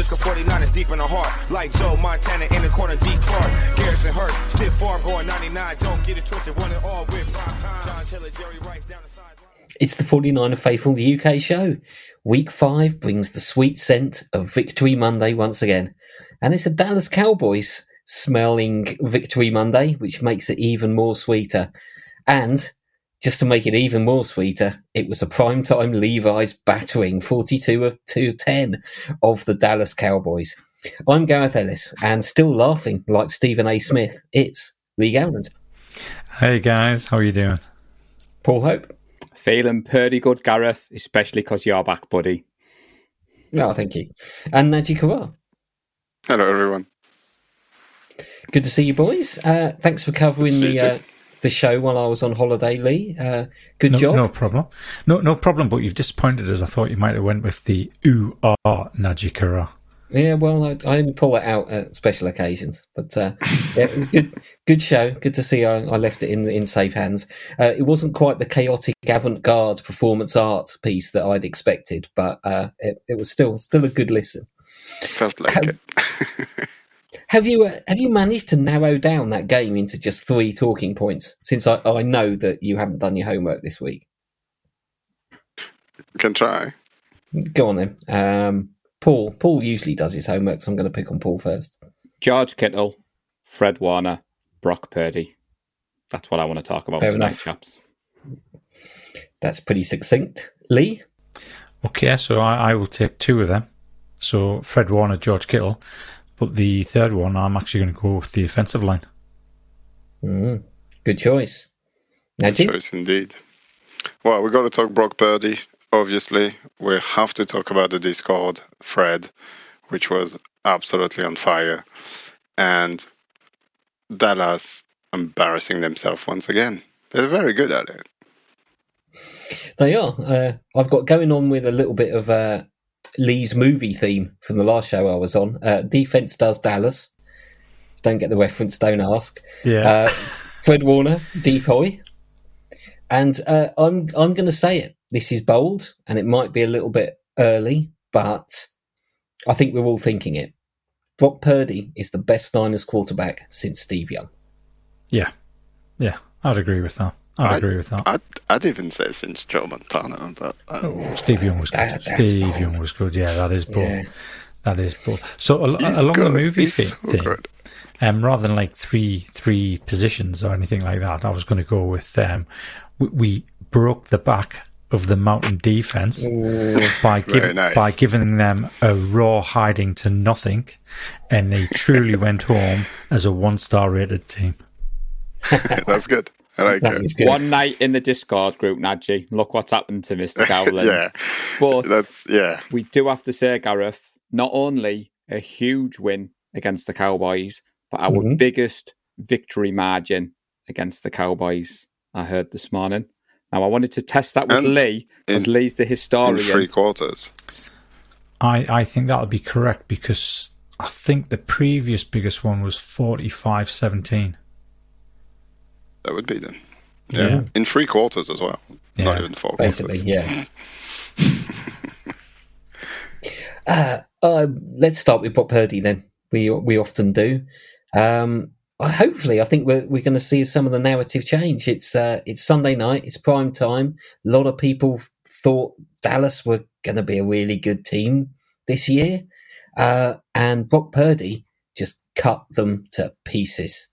Cisco 49 is deep in the heart. Like Joe Montana in the corner, deep Clark. Garrison Hearst, Spit Farm going 99. Don't get it twisted, one and all with prime time. John Taylor, Jerry Rice down the sideline. It's the 49er Faithful, the UK show. Week five brings the sweet scent of Victory Monday once again. And it's a Dallas Cowboys smelling Victory Monday, which makes it even more sweeter. And just to make it even more sweeter, it was a primetime Levi's battering 42 of 210 of the Dallas Cowboys. I'm Gareth Ellis and still laughing like Stephen A. Smith. It's Lee Gowland. Hey guys, how are you doing? Paul Hope. Feeling pretty good, Gareth, especially because you're back, buddy. Oh, thank you. And Naji Karar. Hello, everyone. Good to see you, boys. Uh, thanks for covering the uh, the show while I was on holiday, Lee. Uh, good no, job. No problem. No, no problem. But you've disappointed us. I thought you might have went with the ooh ah Najikara. Yeah, well, I, I only pull it out at special occasions, but uh, yeah, it was good. Good show. Good to see. I, I left it in in safe hands. Uh, it wasn't quite the chaotic avant-garde performance art piece that I'd expected, but uh, it, it was still still a good listen. Felt like How- it. Have you uh, have you managed to narrow down that game into just three talking points? Since I, I know that you haven't done your homework this week. Can try. Go on then. Um, Paul. Paul usually does his homework, so I'm going to pick on Paul first. George Kittle, Fred Warner, Brock Purdy. That's what I want to talk about Fair tonight, enough. chaps. That's pretty succinct. Lee. Okay, so I, I will take two of them. So Fred Warner, George Kittle, but the third one I'm actually going to go with the offensive line. Mm, good choice. Good Najee? choice indeed. Well, we've got to talk Brock Purdy. Obviously, we have to talk about the Discord thread, which was absolutely on fire, and Dallas embarrassing themselves once again. They're very good at it. They are. Uh, I've got going on with a little bit of uh, Lee's movie theme from the last show I was on. Uh, Defense does Dallas. Don't get the reference, don't ask. Yeah. Uh, Fred Warner, decoy. And uh, I'm I'm going to say it. This is bold, and it might be a little bit early, but I think we're all thinking it. Brock Purdy is the best Niners quarterback since Steve Young. yeah. Yeah. I'd agree with that. I'd I- agree with that. I'd, I'd even say since Joe Montana, but uh, Oh, Steve Young was good. That- that's Steve bold. Young was good. Yeah, that is bold. Yeah. That is bold. So al- he's along the movie He's thi- so thing, um, rather than like three three positions or anything like that, I was going to go with um, we, we broke the back of the mountain defense by Very giving nice. by giving them a raw hiding to nothing, and they truly went home as a one star rated team. That's good. I like That it. One night in the Discord group, Nadji. Look what's happened to Mr. Gowland. yeah, But that's yeah. we do have to say, Gareth, not only a huge win against the Cowboys, but our Mhm. biggest victory margin against the Cowboys, I heard this morning. Now, I wanted to test that with And Lee, because Lee's the In historian. three quarters. I I think that would be correct because I think the previous biggest one was 45-17. That would be then. Yeah. Yeah. In three quarters as well. Not even four basically, quarters. yeah. uh, uh, let's start with Brock Purdy then. We we often do. Um, hopefully, I think we're we're going to see some of the narrative change. It's uh, it's Sunday night. It's prime time. A lot of people thought Dallas were going to be a really good team this year, uh, and Brock Purdy just cut them to pieces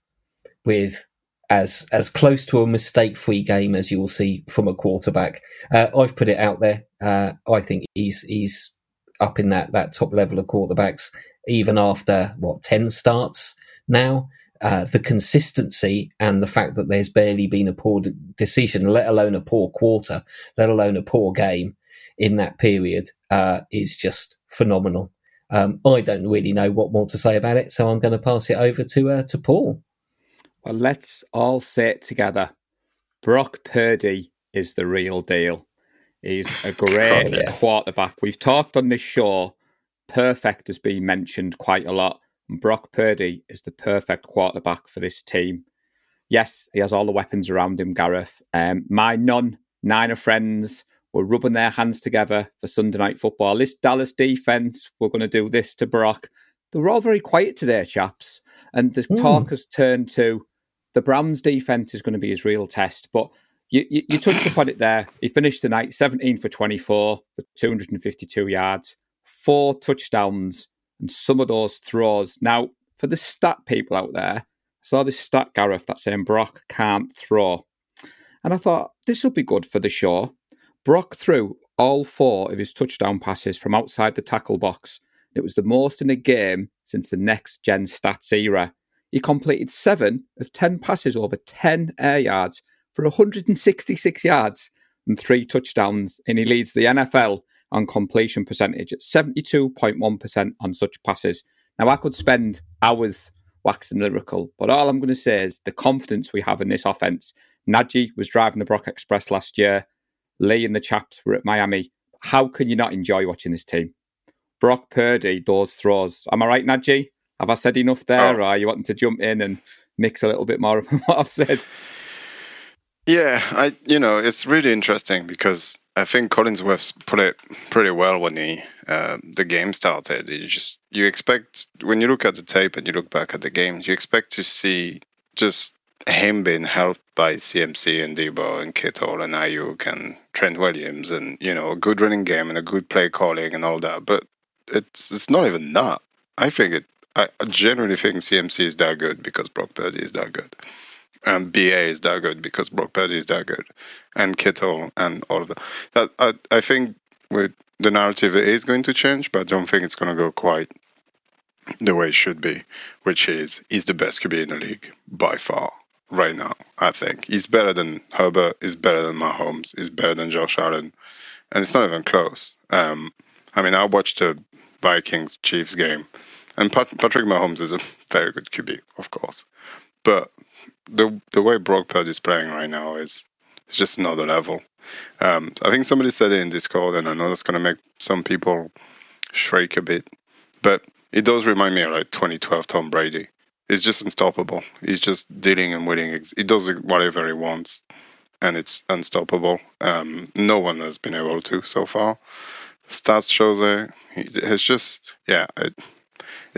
with as as close to a mistake-free game as you will see from a quarterback. Uh, I've put it out there. Uh, I think he's he's up in that that top level of quarterbacks, even after what ten starts now. Uh, the consistency and the fact that there's barely been a poor de- decision, let alone a poor quarter, let alone a poor game in that period, uh, is just phenomenal. Um, I don't really know what more to say about it, so I'm going to pass it over to uh, to Paul. Well, let's all say it together. Brock Purdy is the real deal. He's a great Oh, yeah. quarterback. We've talked on this show. Perfect has been mentioned quite a lot. And Brock Purdy is the perfect quarterback for this team. Yes, he has all the weapons around him, Gareth. Um, my non Niner friends were rubbing their hands together for Sunday night football. This Dallas defense, we're going to do this to Brock. They were all very quiet today, chaps. And the mm. talk has turned to the Browns defense is going to be his real test. But you, you, you touched upon it there. He finished the night 17 for 24 for 252 yards, four touchdowns, and some of those throws. Now, for the stat people out there, I saw this stat, Gareth, that saying Brock can't throw. And I thought, this will be good for the show. Brock threw all four of his touchdown passes from outside the tackle box. It was the most in a game since the next gen stats era. He completed seven of 10 passes over 10 air yards for 166 yards and three touchdowns, and he leads the NFL on completion percentage at 72.1% on such passes. Now, I could spend hours waxing lyrical, but all I'm going to say is the confidence we have in this offense. Najee was driving the Brock Express last year. Lee and the chaps were at Miami. How can you not enjoy watching this team? Brock Purdy, those throws. Am I right, Najee? Have I said enough there, oh. or are you wanting to jump in and mix a little bit more of what I've said? Yeah, I you know it's really interesting because I think Collinsworth put it pretty well when he uh, the game started. You just you expect when you look at the tape and you look back at the games, you expect to see just him being helped by CMC and Deebo and Kittle and Aiyuk and Trent Williams and you know a good running game and a good play calling and all that. But it's it's not even that. I think it I generally think CMC is that good because Brock Purdy is that good. And BA is that good because Brock Purdy is that good. And Kittle and all of that. That I, I think with the narrative is going to change, but I don't think it's going to go quite the way it should be, which is he's the best QB in the league by far right now. I think he's better than Herbert, he's better than Mahomes, he's better than Josh Allen, and it's not even close. Um, I mean, I watched the Vikings Chiefs game, and Pat- Patrick Mahomes is a very good QB, of course, but the the way Brock Purdy is playing right now is it's just another level. Um, I think somebody said it in Discord, and I know that's going to make some people shriek a bit, but it does remind me of like 2012 Tom Brady. He's just unstoppable. He's just dealing and winning. He does whatever he wants, and it's unstoppable. Um, no one has been able to so far. Stats shows it. It's just yeah. It,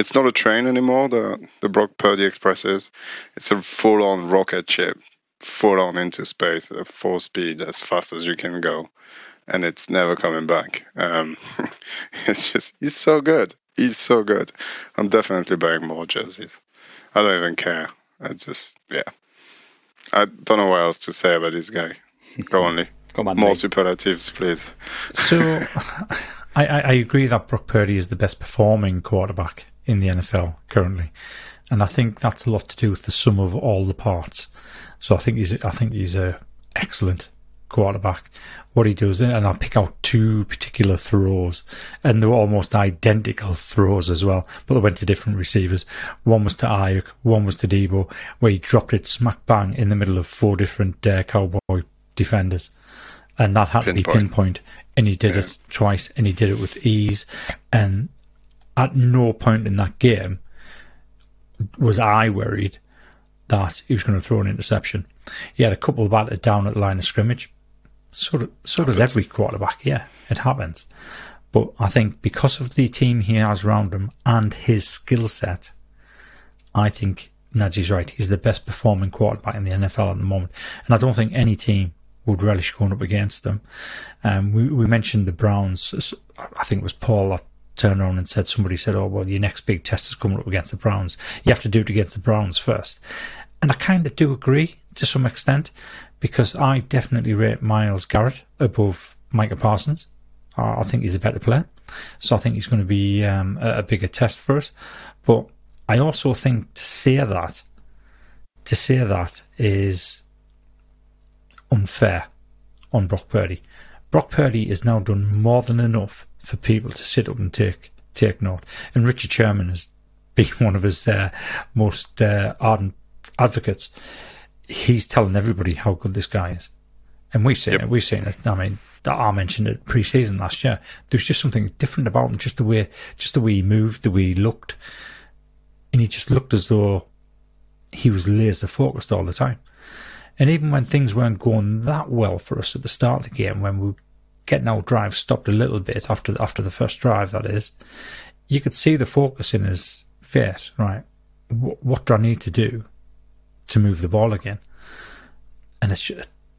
it's not a train anymore. The the Brock Purdy Express is. It's a full on rocket ship, full on into space at full speed, as fast as you can go, and it's never coming back. Um, it's just he's so good. He's so good. I'm definitely buying more jerseys. I don't even care. I just yeah. I don't know what else to say about this guy. Go on, Lee. Come on, more mate. superlatives, please. So, I, I agree that Brock Purdy is the best performing quarterback in the NFL currently, and I think that's a lot to do with the sum of all the parts. So I think he's I think he's a excellent quarterback what he does, and I'll pick out two particular throws, and they were almost identical throws as well, but they went to different receivers. One was to Aiyuk, one was to Deebo, where he dropped it smack bang in the middle of four different uh, Cowboy defenders, and that had pinpoint. to be pinpoint. And he did yeah. it twice, and he did it with ease. And at no point in that game was I worried that he was going to throw an interception. He had a couple of batted down at the line of scrimmage so, so does every quarterback. Yeah, it happens. But I think because of the team he has around him and his skill set, I think Najee's right. He's the best performing quarterback in the NFL at the moment. And I don't think any team would relish going up against them. Um, we, we mentioned the Browns. I think it was Paul that turned around and said, somebody said, oh, well, your next big test is coming up against the Browns. You have to do it against the Browns first. And I kind of do agree to some extent because I definitely rate Myles Garrett above Micah Parsons. I think he's a better player. So I think he's going to be um, a, bigger test for us. But I also think to say that, to say that is unfair on Brock Purdy. Brock Purdy has now done more than enough for people to sit up and take take note. And Richard Sherman has been one of his uh, most uh, ardent advocates he's telling everybody how good this guy is. And we've seen yep. it. We've seen it. I mean, I mentioned it pre-season last year. There's just something different about him, just the way, just the way he moved, the way he looked, and he just looked as though he was laser focused all the time. And even when things weren't going that well for us at the start of the game, when we getting our drive stopped a little bit after after the first drive. That is, you could see the focus in his face. Right, what, what do I need to do to move the ball again? And it's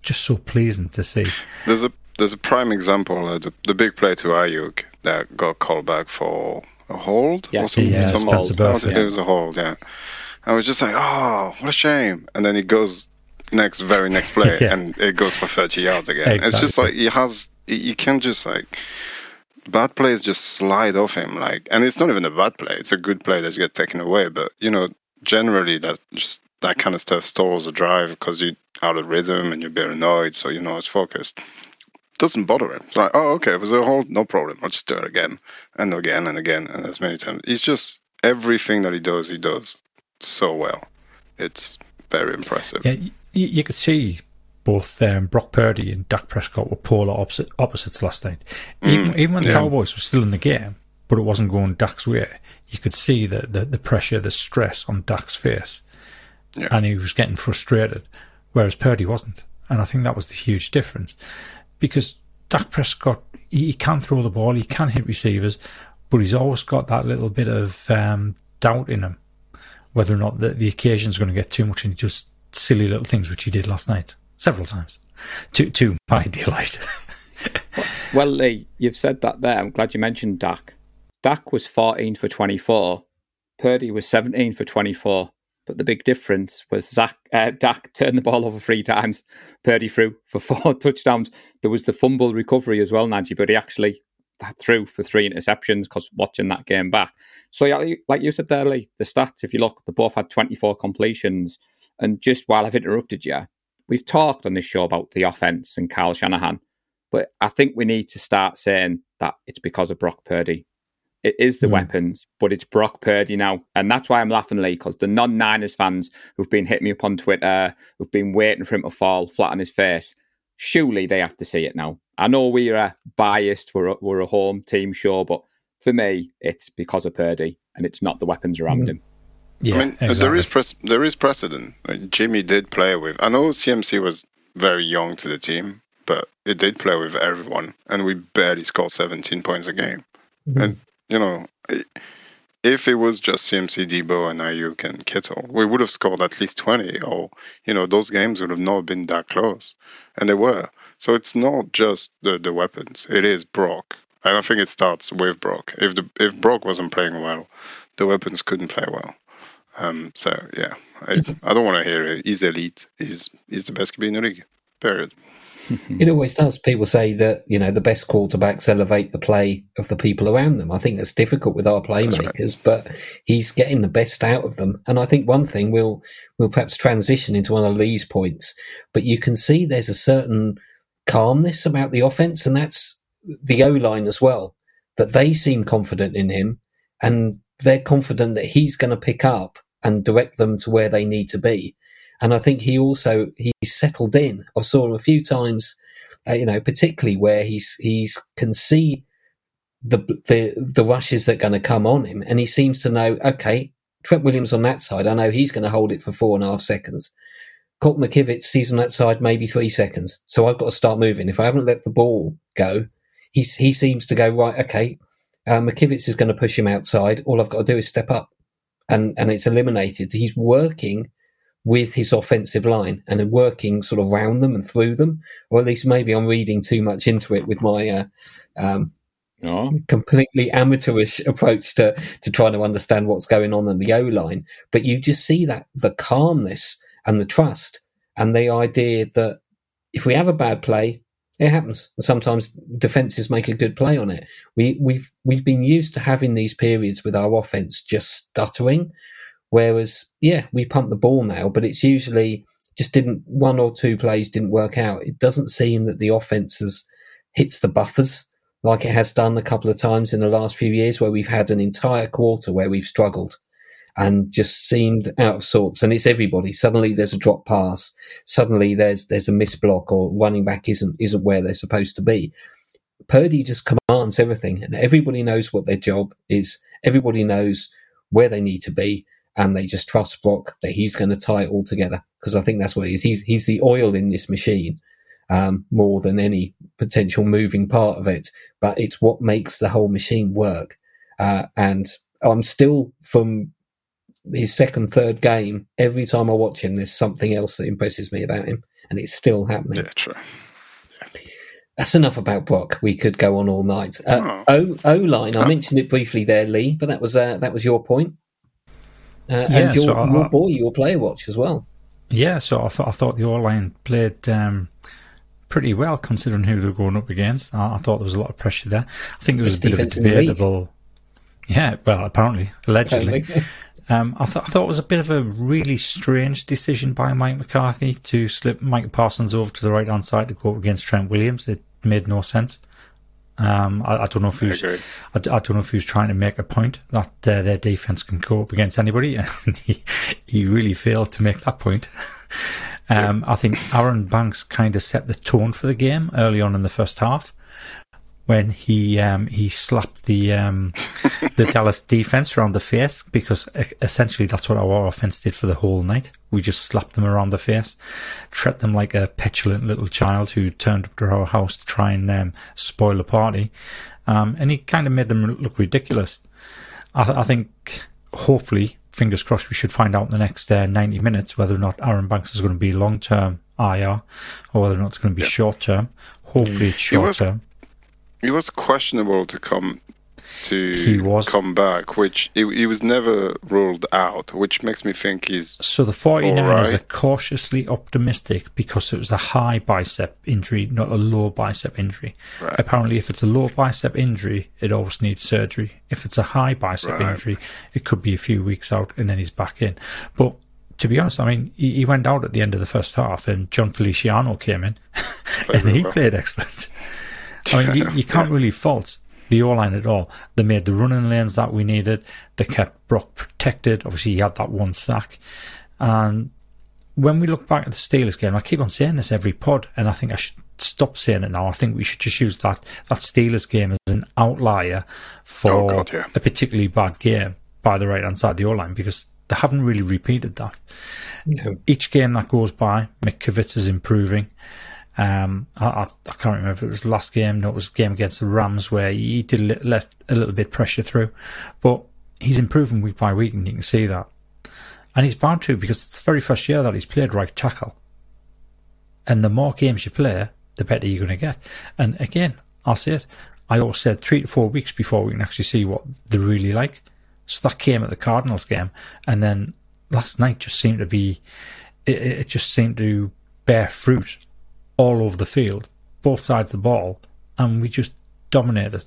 just so pleasing to see. There's a there's a prime example, uh, the, the big play to Aiyuk that got called back for a hold yeah, or something. Yeah, some hold. Both, yeah. It was a hold, yeah. I was just like, oh, what a shame. And then he goes next, very next play, yeah. and it goes for 30 yards again. Exactly. It's just like he has, you can't just like, bad plays just slide off him. Like, and it's not even a bad play; it's a good play that gets taken away. But you know, generally that just that kind of stuff stalls the drive because you're out of rhythm and you're a bit annoyed, so you're not as focused. Doesn't bother him. It's like, oh, okay, it was a hold, no problem. I'll just do it again and again and again and as many times. He's just everything that he does, he does so well. It's very impressive. Yeah, you, you could see both um, Brock Purdy and Dak Prescott were polar opposite, opposites last night. Even, mm, even when the yeah. Cowboys were still in the game, but it wasn't going Dak's way, you could see the, the, the pressure, the stress on Dak's face. Yeah. And he was getting frustrated, whereas Purdy wasn't. And I think that was the huge difference. Because Dak Prescott, he, he can throw the ball, he can hit receivers, but he's always got that little bit of um, doubt in him whether or not the, the occasion is going to get too much into just silly little things, which he did last night several times, to to my delight. well, Lee, you've said that there. I'm glad you mentioned Dak. Dak was 14 for 24. Purdy was 17 for 24. But the big difference was Zach, uh, Dak turned the ball over three times. Purdy threw for four touchdowns. There was the fumble recovery as well, Najee, but he actually threw for three interceptions because watching that game back. So, yeah, like you said there, Lee, the stats, if you look, they both had 24 completions. And just while I've interrupted you, we've talked on this show about the offense and Kyle Shanahan, but I think we need to start saying that it's because of Brock Purdy. It is the mm. weapons, but it's Brock Purdy now. And that's why I'm laughing, Lee, because the non Niners fans who've been hitting me up on Twitter, who've been waiting for him to fall flat on his face, surely they have to see it now. I know we're uh, biased, we're a, we're a home team show, but for me, it's because of Purdy and it's not the weapons around mm. him. Yeah, I mean, exactly. there is pre- there is precedent. Like Jimmy did play with. I know CMC was very young to the team, but it did play with everyone, and we barely scored 17 points a game. Mm-hmm. And you know, if it was just CMC, Deebo, and Aiyuk and Kittle, we would have scored at least 20, or you know, those games would have not been that close, and they were. So it's not just the, the weapons. It is Brock. I don't think it starts with Brock. If the if Brock wasn't playing well, the weapons couldn't play well. Um, so yeah, I, I don't want to hear it. He's elite. He's he's the best QB in the league. Period. it always does. People say that you know the best quarterbacks elevate the play of the people around them. I think that's difficult with our playmakers, right. but he's getting the best out of them. And I think one thing we'll we'll perhaps transition into one of Lee's points, but you can see there's a certain calmness about the offense, and that's the O line as well. That they seem confident in him, and they're confident that he's going to pick up and direct them to where they need to be. And I think he also he's settled in. I saw him a few times, uh, you know, particularly where he's he's can see the the the rushes that are going to come on him, and he seems to know. Okay, Trent Williams on that side, I know he's going to hold it for four and a half seconds. Colt McKivitz sees on that side maybe three seconds. So I've got to start moving. If I haven't let the ball go, he's, he seems to go, right, okay, uh, McKivitz is going to push him outside. All I've got to do is step up. And, and it's eliminated. He's working with his offensive line and working sort of around them and through them. Or at least maybe I'm reading too much into it with my uh, um, oh. completely amateurish approach to, to trying to understand what's going on in the O line. But you just see that the calmness and the trust and the idea that if we have a bad play, it happens. And sometimes defenses make a good play on it. We, we've we've been used to having these periods with our offense just stuttering, whereas yeah, we pump the ball now, but it's usually just didn't one or two plays didn't work out. It doesn't seem that the offense has hits the buffers like it has done a couple of times in the last few years, where we've had an entire quarter where we've struggled and just seemed out of sorts. And it's everybody. Suddenly there's a drop pass. Suddenly there's there's a miss block or running back isn't isn't where they're supposed to be. Purdy just commands everything, and everybody knows what their job is. Everybody knows where they need to be, and they just trust Brock that he's going to tie it all together. Because I think that's what he is. He's he's the oil in this machine, um, more than any potential moving part of it. But it's what makes the whole machine work. Uh, and I'm still from his second, third game. Every time I watch him, there's something else that impresses me about him, and it's still happening. Yeah, true. That's enough about Brock. We could go on all night. Uh, O O line. I Oh. mentioned it briefly there, Lee, but that was uh, that was your point. Uh, Yeah, and your, so I- your boy, your player watch as well. Yeah, so I thought I thought the O line played um, pretty well considering who they were going up against. I, I thought there was a lot of pressure there. I think it was Best a bit of a defence in debatable. Yeah, well, apparently, allegedly. Apparently. Um, I, th- I thought it was a bit of a really strange decision by Mike McCarthy to slip Mike Parsons over to the right hand side to go up against Trent Williams. It made no sense. Um, I, I don't know if he I. I, don't know if he was trying to make a point that uh, their defense can go up against anybody, and he, he really failed to make that point. Um, I think Aaron Banks kind of set the tone for the game early on in the first half when he um, he slapped the um, the Dallas defense around the face because essentially that's what our offense did for the whole night. We just slapped them around the face, treat them like a petulant little child who turned up to our house to try and um, spoil the party, um, and he kind of made them look ridiculous. I, th- I think hopefully, fingers crossed, we should find out in the next uh, 90 minutes whether or not Aaron Banks is going to be long term IR or whether or not it's going to be short term. Hopefully, it's short was- term. He was questionable to come to He was. come back, which he, he was never ruled out, which makes me think he's So the 49ers Alright. are cautiously optimistic because it was a high bicep injury, not a low bicep injury. Right. Apparently, if it's a low bicep injury, it always needs surgery. If it's a high bicep Right. injury, it could be a few weeks out and then he's back in. But to be honest, I mean, he, he went out at the end of the first half and Jon Feliciano came in and he well. played excellent. I mean, you, you can't really fault the O line at all. They made the running lanes that we needed. They kept Brock protected. Obviously, he had that one sack. And when we look back at the Steelers game, I keep on saying this every pod, and I think I should stop saying it now. I think we should just use that that Steelers game as an outlier for Oh, God, yeah. a particularly bad game by the right hand side of the O line because they haven't really repeated that No. each game that goes by, McKivitz is improving. Um, I, I, I can't remember if it was last game. No, it was game against the Rams where he did let, let a little bit pressure through, but he's improving week by week, and you can see that. And he's bound to because it's the very first year that he's played right tackle. And the more games you play, the better you're going to get. And again, I'll say it. I always said three to four weeks before we can actually see what they're really like. So that came at the Cardinals game, and then last night just seemed to be, it, it just seemed to bear fruit all over the field, both sides of the ball, and we just dominated.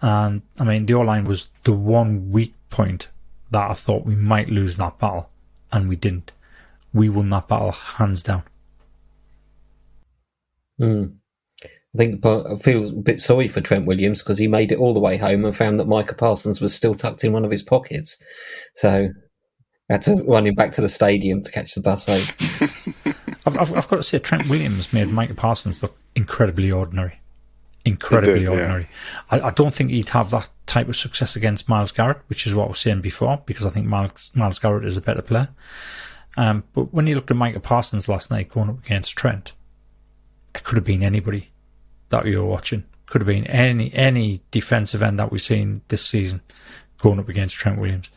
And I mean, the O line was the one weak point that I thought we might lose that battle, and we didn't. We won that battle hands down. Hmm. I think but I feel a bit sorry for Trent Williams because he made it all the way home and found that Micah Parsons was still tucked in one of his pockets. So I had to run him back to the stadium to catch the bus home. I've, I've, I've got to say, Trent Williams made Micah Parsons look incredibly ordinary. Incredibly did, yeah. ordinary. I, I don't think he'd have that type of success against Myles Garrett, which is what I was saying before, because I think Myles, Myles Garrett is a better player. Um, but when you looked at Micah Parsons last night going up against Trent, it could have been anybody that you were watching. Could have been any any defensive end that we've seen this season going up against Trent Williams.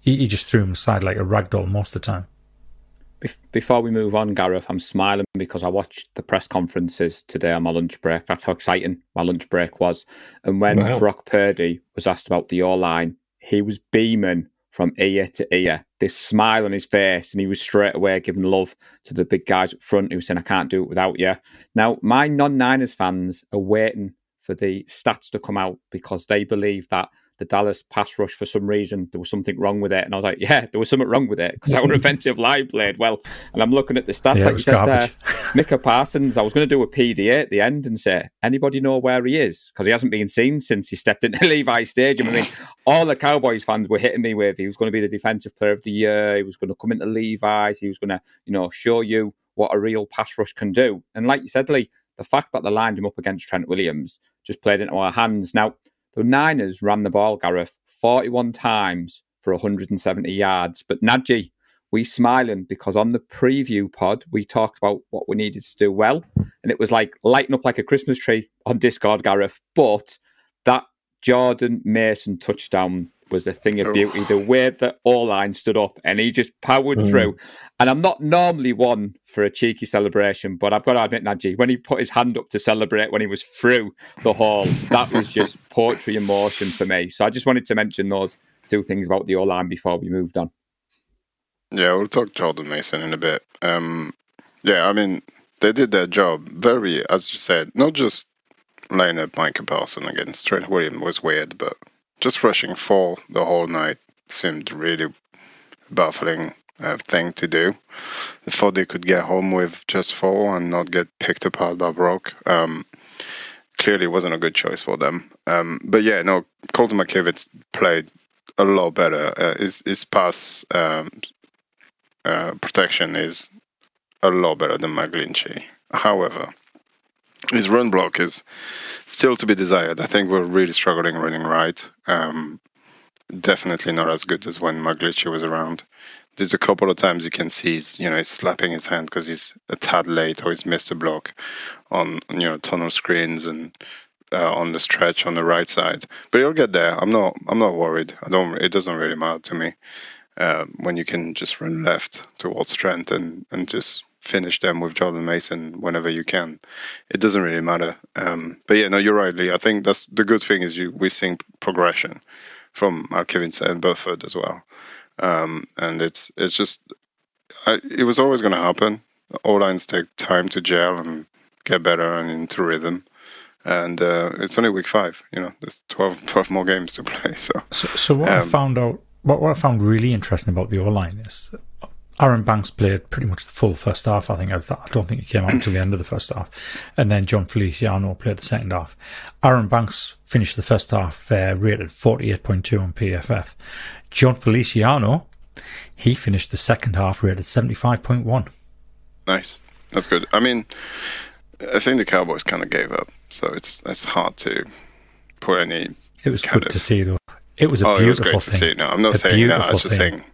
He, he just threw him aside like a rag doll most of the time. Bef- Before we move on, Gareth, I'm smiling because I watched the press conferences today on my lunch break. That's how exciting my lunch break was. And when Wow. Brock Purdy was asked about the O line, he was beaming from ear to ear, this smile on his face, and he was straight away giving love to the big guys up front who were saying, I can't do it without you. Now, my non Niners fans are waiting for the stats to come out because they believe that the Dallas pass rush, for some reason, there was something wrong with it. And I was like, yeah, there was something wrong with it because our offensive line played well. And I'm looking at the stats, Yeah, like you said there. Micah Parsons. I was going to do a PDA at the end and say, anybody know where he is? Because he hasn't been seen since he stepped into Levi Stadium. I mean, all the Cowboys fans were hitting me with he was going to be the defensive player of the year. He was going to come into Levi's. He was going to, you know, show you what a real pass rush can do. And like you said, Lee, the fact that they lined him up against Trent Williams just played into our hands. Now, the Niners ran the ball, Gareth, 41 times for 170 yards, but Najee we smiling because on the preview pod we talked about what we needed to do well, and it was like lighting up like a Christmas tree on Discord, Gareth. But that Jordan Mason touchdown was a thing of beauty. The way that Oline stood up and he just powered mm. through. And I'm not normally one for a cheeky celebration, but I've got to admit, Najee, when he put his hand up to celebrate when he was through the hall, that was just poetry in motion for me. So I just wanted to mention those two things about the O line before we moved on. Yeah, we'll talk Jordan Mason in a bit. Um, yeah, I mean, they did their job very, as you said, not just laying up Micah Parson against Trent Williams was weird, but just rushing four the whole night seemed really baffling uh, thing to do. I thought they could get home with just four and not get picked apart by Brock. Um, clearly wasn't a good choice for them. Um, but yeah, no, Colton McKivitz played a lot better. Uh, his, his pass um, uh, protection is a lot better than McGlinchey. However, his run block is still to be desired. I think we're really struggling running right. Um, definitely not as good as when McGlinchey was around. There's a couple of times you can see he's, you know, he's slapping his hand because he's a tad late or he's missed a block on, you know, tunnel screens and uh, on the stretch on the right side. But he'll get there. I'm not, I'm not worried. I don't. It doesn't really matter to me uh, when you can just run left towards Trent and and just finish them with Jordan Mason whenever you can. It doesn't really matter. Um, but yeah, no, you're right, Lee. I think that's the good thing is you we're seeing progression from McKivitz and Burford as well. Um, and it's it's just I, it was always going to happen. All lines take time to gel and get better and into rhythm. And uh, it's only week five, you know. There's 12, 12 more games to play. So, so, so what um, I found out, what, what I found really interesting about the O line is Aaron Banks played pretty much the full first half. I think I, don't think he came out until the end of the first half, and then Jon Feliciano played the second half. Aaron Banks finished the first half uh, rated forty eight point two on PFF. Jon Feliciano, he finished the second half rated seventy five point one. Nice, that's good. I mean, I think the Cowboys kind of gave up, so it's it's hard to put any. It was good of, to see though. It was a oh, beautiful it was great thing. To see. No, I'm not a saying that. I was just thing. saying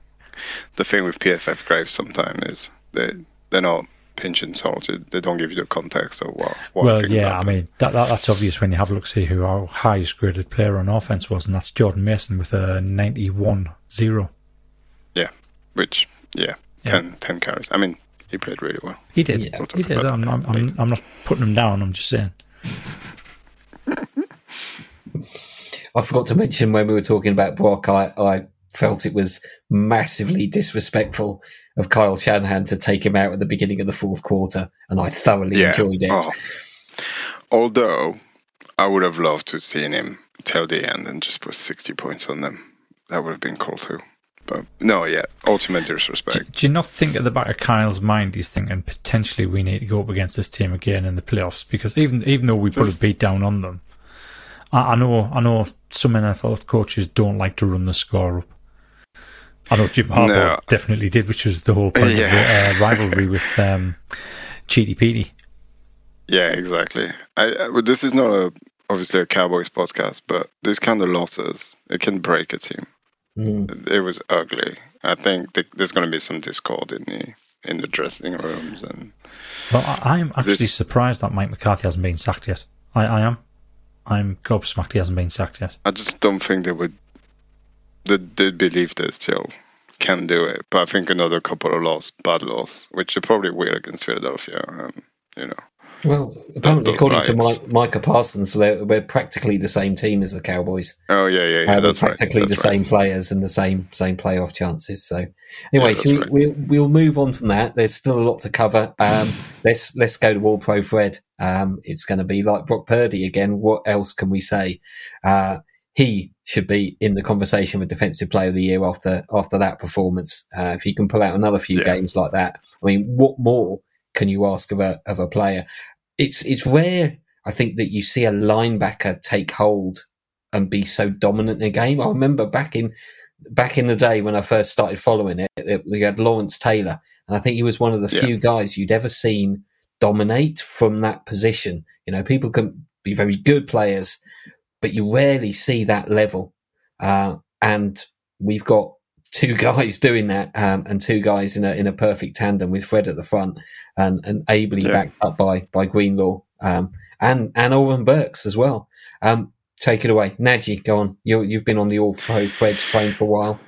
the thing with PFF Graves sometimes is they they're not pinch and salted. They don't give you the context of what. what well, yeah, I mean that, that, that's obvious when you have a look see who our highest graded player on offense was, and that's Jordan Mason with a ninety-one zero. Yeah, which yeah, yeah. 10, 10 carries. I mean, he played really well. He did. Yeah. he did. I'm, I'm, I'm, I'm not putting him down. I'm just saying. I forgot to mention when we were talking about Brock, I, I felt it was massively disrespectful of Kyle Shanahan to take him out at the beginning of the fourth quarter, and I thoroughly yeah. enjoyed it. Oh. Although I would have loved to have seen him till the end and just put 60 points on them. That would have been cool too. But no, yeah, ultimate disrespect. Do, do, you not think at the back of Kyle's mind he's thinking potentially we need to go up against this team again in the playoffs? Because even even though we put a beat down on them, I, I know I know some NFL coaches don't like to run the score up. I know Jim Harbaugh no. definitely did, which was the whole point yeah. of the uh, rivalry with um, Cheaty Petey. Yeah, exactly. I, I, this is not a obviously a Cowboys podcast, but these kind of losses it can break a team. Mm. It was ugly. I think th- there's going to be some discord in the in the dressing rooms and. Well, I, am actually this... surprised that Mike McCarthy hasn't been sacked yet. I, I am. I'm gobsmacked he hasn't been sacked yet. I just don't think they would they, did believe they still can do it. But I think another couple of loss, bad loss, which they probably will against Philadelphia. Um, you know. Well, apparently, according to Mike, Micah Parsons, we're, we're, practically the same team as the Cowboys. Oh yeah, yeah, yeah. Uh, we're practically right. the right. same players and the same same playoff chances. So, anyway, yeah, we, right. we, we'll move on from that. There's still a lot to cover. Um, let's let's go to All Pro Fred. Um, it's going to be like Brock Purdy again. What else can we say? Uh, he should be in the conversation with Defensive Player of the Year after after that performance. Uh, if he can pull out another few yeah. games like that, I mean, what more can you ask of a of a player? It's it's rare, I think, that you see a linebacker take hold and be so dominant in a game. I remember back in back in the day when I first started following it, we had Lawrence Taylor, and I think he was one of the yeah. few guys you'd ever seen dominate from that position. You know, people can be very good players, but you rarely see that level. Uh, and we've got two guys doing that, um, and two guys in a in a perfect tandem with Fred at the front, and and ably Yeah. backed up by by Greenlaw um, and and Oren Burks as well. Um, take it away, Nadji. Go on. You you've been on the All Pro Fred train for a while.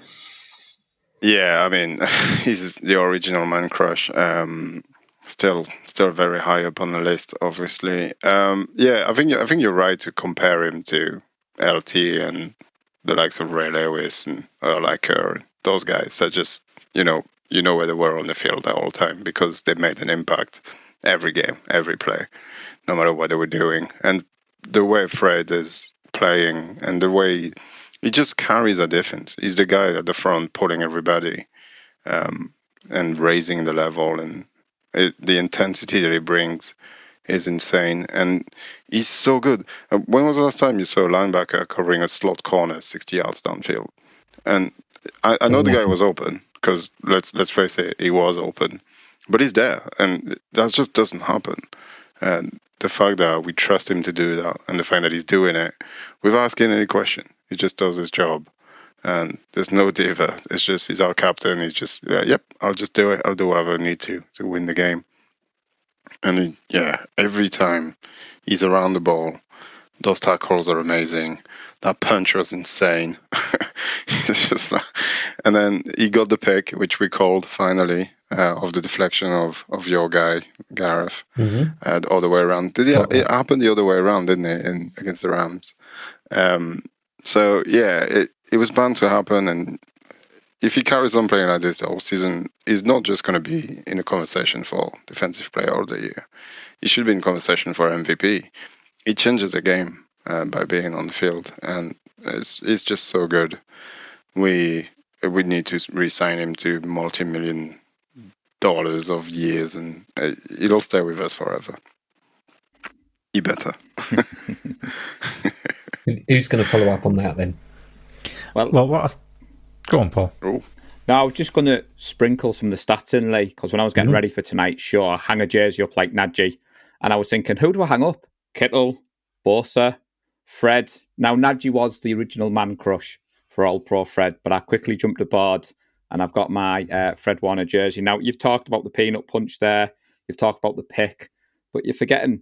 Yeah, I mean, he's the original man crush. Um, still, still very high up on the list, obviously. Um, yeah, I think I think you're right to compare him to LT and the likes of Ray Lewis and Urlacher. Those guys are just, you know, you know where they were on the field at all time because they made an impact every game, every play, no matter what they were doing. And the way Fred is playing and the way he just carries a defense. He's the guy at the front pulling everybody um, and raising the level, and it, the intensity that he brings is insane. And he's so good. Uh, when was the last time you saw a linebacker covering a slot corner 60 yards downfield? And I, I know the guy was open because let's let's face it, he was open, but he's there, and that just doesn't happen. And the fact that we trust him to do that, and the fact that he's doing it without asking any question, he just does his job. And there's no diva. It's just he's our captain. He's just yeah, yep. I'll just do it. I'll do whatever I need to to win the game. And he, yeah, every time he's around the ball, those tackles are amazing. That punch was insane. it's just like, and then he got the pick, which we called finally uh, of the deflection of of your guy Gareth, Mm-hmm. uh, the other way around. Did it, Oh, it happened the other way around, didn't it, in against the Rams? Um, so yeah, it it was bound to happen, and if he carries on playing like this the whole season, he's not just going to be in a conversation for defensive player of the year. He should be in conversation for MVP. He changes the game uh, by being on the field, and it's it's just so good. We we need to re-sign him to multi-million dollars of years, and uh, it'll stay with us forever. He better. Who's going to follow up on that then? Well, Well, what? I- Go on, Paul. Oh, No, I was just going to sprinkle some of the stats in, Lee, because when I was getting ready for tonight's show, I hang a jersey up like Nadji, and I was thinking, who do I hang up? Kittle, Bosa, Fred. Now, Nadji was the original man crush for All Pro Fred, but I quickly jumped aboard, and I've got my uh, Fred Warner jersey. Now, you've talked about the peanut punch there, you've talked about the pick, but you're forgetting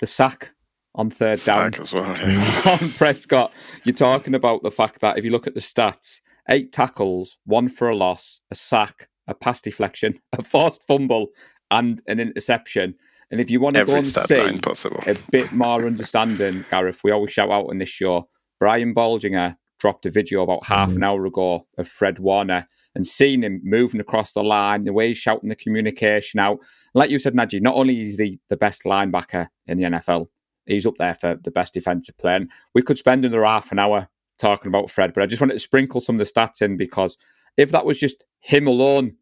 the sack on third down as well. Yeah. on Prescott, you're talking about the fact that if you look at the stats, eight tackles, one for a loss, a sack, a pass deflection, a forced fumble, and an interception. And if you want to go Every and stat see line possible. a bit more understanding, Gareth, we always shout out on this show. Brian Baldinger dropped a video about half an mm-hmm. hour ago of Fred Warner and seeing him moving across the line, the way he's shouting the communication out. Like you said, Najee, not only is he the best linebacker in the NFL, he's up there for the best defensive player. And we could spend another half an hour talking about Fred, but I just wanted to sprinkle some of the stats in because if that was just him alone,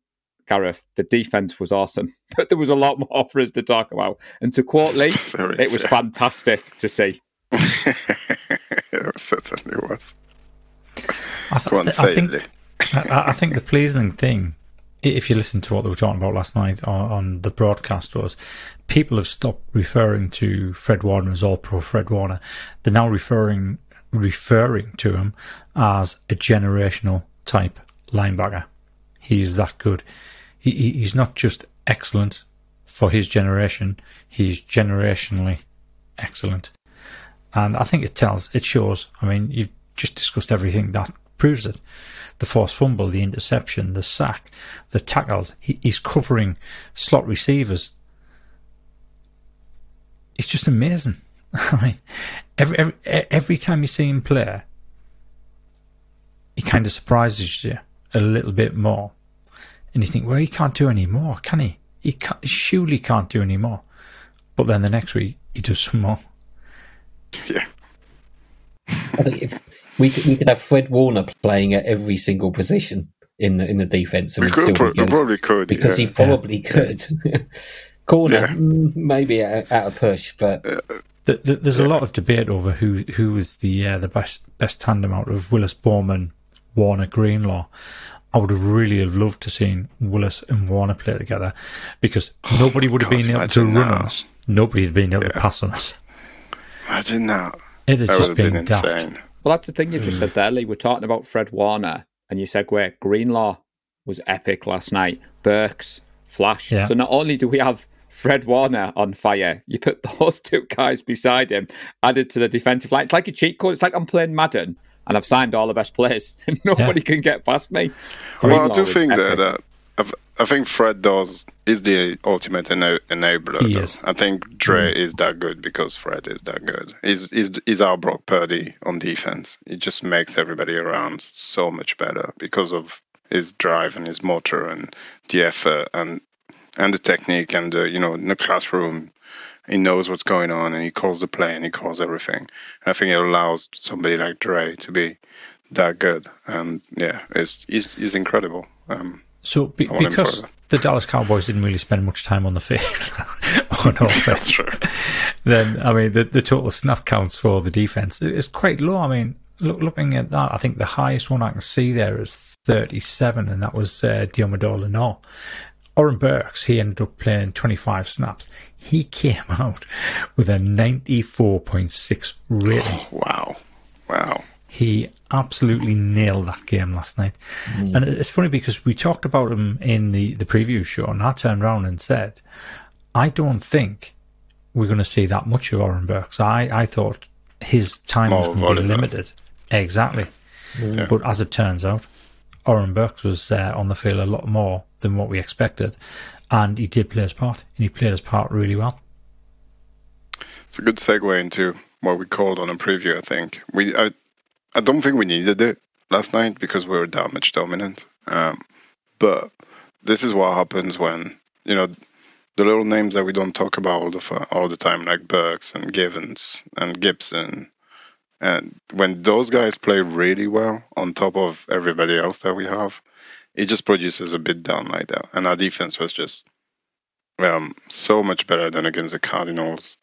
Gareth, the defense was awesome. But there was a lot more for us to talk about. And to quote Lee, There is, it was fantastic to see. it certainly was. I, th- Go on, I say think it, Lee. I, I think the pleasing thing, i- if you listen to what they were talking about last night on, on the broadcast, was people have stopped referring to Fred Warner as All Pro Fred Warner. They're now referring referring to him as a generational type linebacker. He is that good. He, he, he's not just excellent for his generation; he's generationally excellent. And I think it tells, it shows. I mean, you've just discussed everything that proves it. The forced fumble, the interception, the sack, the tackles. He, he's covering slot receivers. It's just amazing. I mean, every, every every time you see him play, he kind of surprises you a little bit more, and you think, well, he can't do any more, can he? He, can't, he surely can't do any more. But then the next week, he does some more. Yeah. I think if we could, we could have Fred Warner playing at every single position in the in the defense, and We we'd could still pro- be we probably could because yeah. he probably could. Corner, Yeah. mm, maybe at, at a push, but Th th there's a lot of debate over who who is the uh, the best best tandem out of Willis Bowman, Warner Greenlaw. I would have really have loved to seen Willis and Warner play together because nobody would have God, been able to run now. us. Nobody had been able to Yeah. pass on us. Imagine that. It had That just have been, been daft. insane. Well, that's the thing you just said hmm. there, Lee. We're talking about Fred Warner and you segue, Greenlaw was epic last night. Burks, Flash. Yeah. So not only do we have Fred Warner on fire, you put those two guys beside him, added to the defensive line. It's like a cheat code. It's like I'm playing Madden and I've signed all the best players. and Nobody yeah. can get past me. Greenlaw well, I do think that, that I think Fred does is the ultimate ena- enabler. He is. I think Dre mm. is that good because Fred is that good. He's, he's, he's our Brock Purdy on defense. He just makes everybody around so much better because of his drive and his motor and the effort and and the technique and the, you know in the classroom he knows what's going on and he calls the play and he calls everything. And I think it allows somebody like Dre to be that good. And yeah, it's he's, he's incredible. Um, so be, because the Dallas Cowboys didn't really spend much time on the field on offense, then I mean the the total snap counts for the defense is quite low. I mean, look, looking at that, I think the highest one I can see there is 37, and that was uh, Lenoir. Oren Burks, he ended up playing 25 snaps. He came out with a 94.6 rating. Oh, wow. Wow. He absolutely nailed that game last night. Mm. And it's funny because we talked about him in the, the preview show, and I turned around and said, I don't think we're going to see that much of Oren Burks. I, I thought his time was going to be limited. Exactly. Yeah. But as it turns out, Oren Burks was uh, on the field a lot more than what we expected. And he did play his part, and he played his part really well. It's a good segue into what we called on a preview, I think. We I, I don't think we needed it last night because we were damage dominant. Um, but this is what happens when you know the little names that we don't talk about all the all the time, like Burks and Givens and Gibson, and when those guys play really well on top of everybody else that we have, it just produces a bit down like that. And our defense was just um, so much better than against the Cardinals.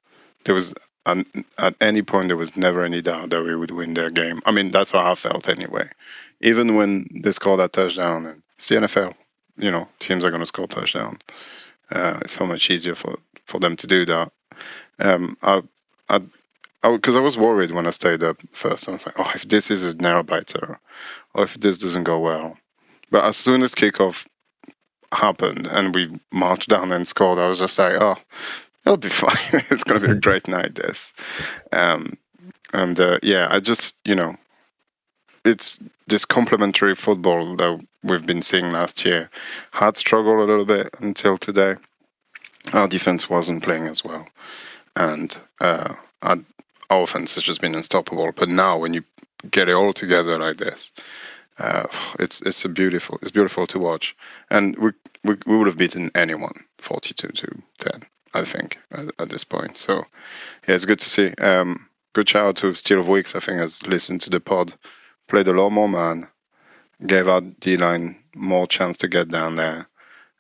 There was and at any point, there was never any doubt that we would win their game. I mean, that's how I felt anyway. Even when they scored that touchdown, and it's the NFL, you know, teams are going to score touchdowns. Uh, it's so much easier for, for them to do that. Um, I, I, because I, I, was worried when I stayed up first. I was like, oh, if this is a narrow biter, or if this doesn't go well. But as soon as kickoff happened and we marched down and scored, I was just like, oh, it'll be fine. it's going to be a great night, this. Um, and uh, yeah, I just, you know, it's this complementary football that we've been seeing last year had struggled a little bit until today. Our defense wasn't playing as well, and uh, our, our offense has just been unstoppable. But now, when you get it all together like this, uh, it's it's a beautiful it's beautiful to watch, and we we, we would have beaten anyone forty two to ten. I think, at, at, this point. So, yeah, it's good to see. Um, good shout out to Steve Wilks, I think, has listened to the pod, played a lot more man, gave our D line more chance to get down there.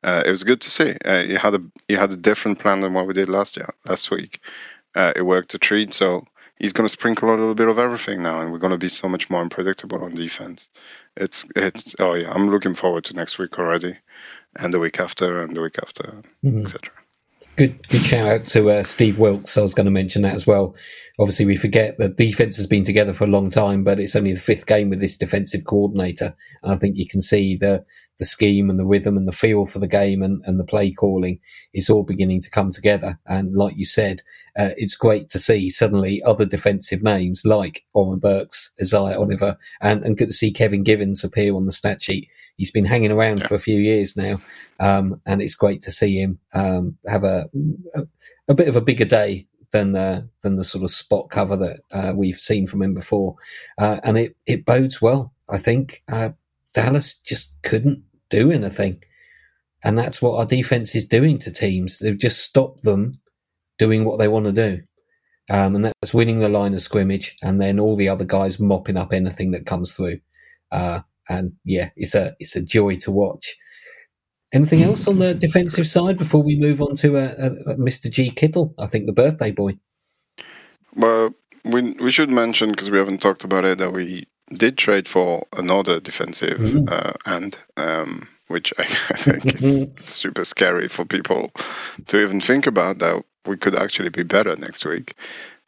Uh, it was good to see. Uh, he had a he had a different plan than what we did last year, last week. Uh, it worked a treat, so he's going to sprinkle a little bit of everything now, and we're going to be so much more unpredictable on defense. It's it's oh yeah, I'm looking forward to next week already, and the week after, and the week after, mm-hmm. etc. Good, good shout out to uh, Steve Wilks. I was going to mention that as well. Obviously, we forget that defense has been together for a long time, but it's only the fifth game with this defensive coordinator. And I think you can see the the scheme and the rhythm and the feel for the game and, and the play calling is all beginning to come together. And like you said, uh, it's great to see suddenly other defensive names like Oren Burks, Isaiah Oliver, and, and good to see Kevin Givens appear on the stat sheet he's been hanging around yeah. for a few years now, um, and it's great to see him um, have a, a, a bit of a bigger day than uh, than the sort of spot cover that uh, we've seen from him before, uh, and it it bodes well. I think uh, Dallas just couldn't do anything, and that's what our defense is doing to teams. They've just stopped them doing what they want to do. Um, and that's winning the line of scrimmage, and then all the other guys mopping up anything that comes through. Uh, and yeah, it's a it's a joy to watch. Anything else on the defensive side before we move on to uh, uh, Mr. G Kittle? I think the birthday boy. Well, we we should mention because we haven't talked about it that we did trade for another defensive mm-hmm. uh, end, um, which I, I think is super scary for people to even think about. That we could actually be better next week.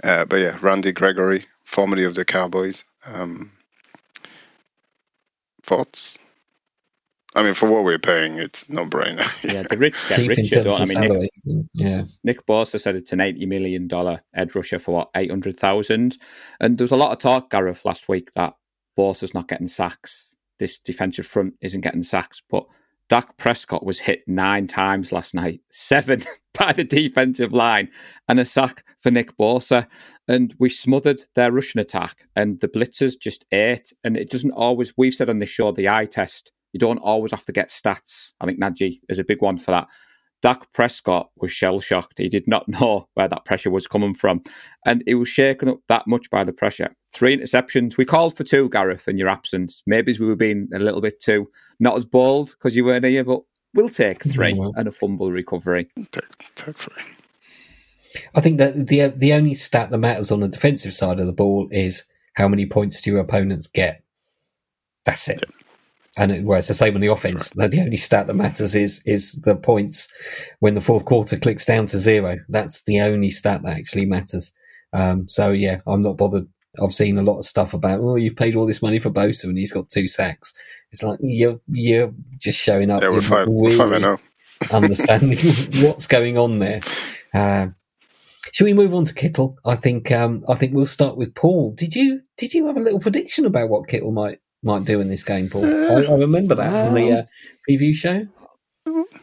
Uh, but yeah, Randy Gregory, formerly of the Cowboys, um, Thoughts? I mean, for what we're paying, it's no brainer. yeah, the rich get Cheap in richer. Don't I mean, Nick, salary. Yeah. Nick Bosa said it's an eighty million dollar edge rusher for what eight hundred thousand, and there was a lot of talk, Gareth, last week that Bosa's not getting sacks. This defensive front isn't getting sacks, but Dak Prescott was hit nine times last night, seven by the defensive line, and a sack for Nick Bosa. And we smothered their rushing attack, and the blitzers just ate. And it doesn't always, we've said on this show, the eye test, you don't always have to get stats. I think Najee is a big one for that. Dak Prescott was shell shocked. He did not know where that pressure was coming from. And he was shaken up that much by the pressure. Three interceptions. We called for two, Gareth, in your absence. Maybe we were being a little bit too not as bold because you weren't here, but we'll take three well. and a fumble recovery. take, take three. I think that the the only stat that matters on the defensive side of the ball is how many points do your opponents get. That's it. And it, whereas the same on the offense, the the only stat that matters is is the points when the fourth quarter clicks down to zero. That's the only stat that actually matters. Um, so yeah, I'm not bothered. I've seen a lot of stuff about oh you've paid all this money for Bosa and he's got two sacks. It's like you're you're just showing up. Yeah, we're You're five, we're really and oh. understanding what's going on there. Uh, should we move on to Kittle? I think um, I think we'll start with Paul. Did you did you have a little prediction about what Kittle might might do in this game, Paul? I, I remember that from the uh, preview show.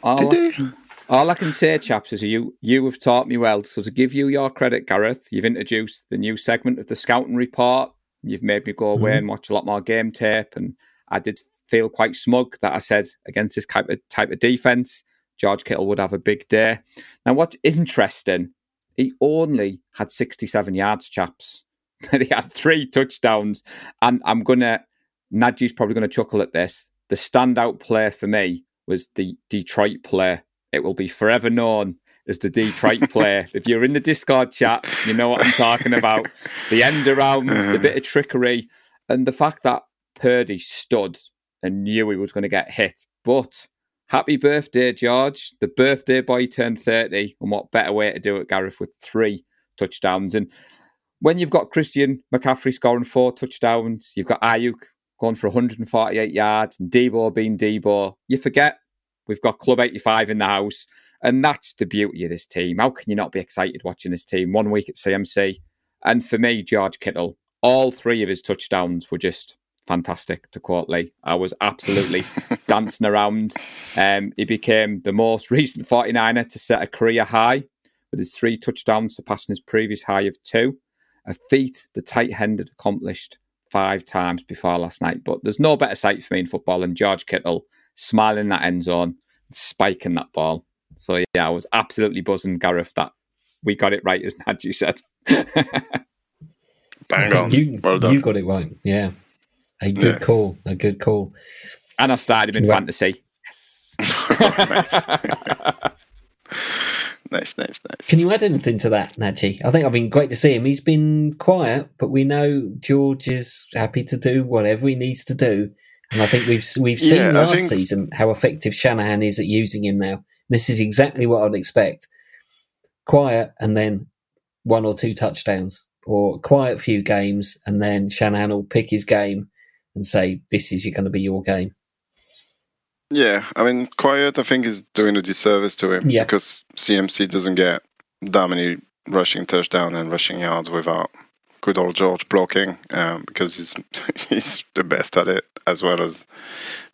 All, Did I, all I can say, chaps, is you you have taught me well. So to give you your credit, Gareth, you've introduced the new segment of the scouting report. You've made me go away Mhm. and watch a lot more game tape, and I did feel quite smug that I said against this type of type of defense, George Kittle would have a big day. Now, what's interesting, he only had 67 yards, chaps. He had three touchdowns. And I'm gonna Najee's probably gonna chuckle at this. The standout player for me was the Detroit player. It will be forever known as the Detroit player. If you're in the Discord chat, you know what I'm talking about. The end around, the uh-huh. bit of trickery, and the fact that Purdy stood and knew he was going to get hit. But happy birthday, George. The birthday boy turned 30. And what better way to do it, Gareth, with three touchdowns? And when you've got Christian McCaffrey scoring four touchdowns, you've got Aiyuk going for 148 yards, and Deebo being Deebo, you forget we've got Club 85 in the house. And that's the beauty of this team. How can you not be excited watching this team one week at CMC? And for me, George Kittle, all three of his touchdowns were just fantastic, to quote Lee. I was absolutely dancing around. Um, he became the most recent 49er to set a career high with his three touchdowns, surpassing his previous high of two. A feat the tight end had accomplished five times before last night. But there's no better sight for me in football than George Kittle smiling that end zone, spiking that ball. So yeah, I was absolutely buzzing, Gareth, that we got it right, as Nadji said. Bang on. You, well done. you got it right. Yeah. A good Yeah. call. A good call. and I started him in Right. fantasy. nice, nice, nice. Can you add anything to that, Najee? I think I've been great to see him. He's been quiet, but we know George is happy to do whatever he needs to do. And I think we've we've seen Yeah, last think- season how effective Shanahan is at using him now. This is exactly what I'd expect. Quiet and then one or two touchdowns, or quiet few games, and then Shanahan will pick his game and say, "This is going to be your game." Yeah, I mean, Quiet, I think, is doing a disservice to him Yeah. because CMC doesn't get that many rushing touchdown and rushing yards without good old George blocking um, because he's he's the best at it as well as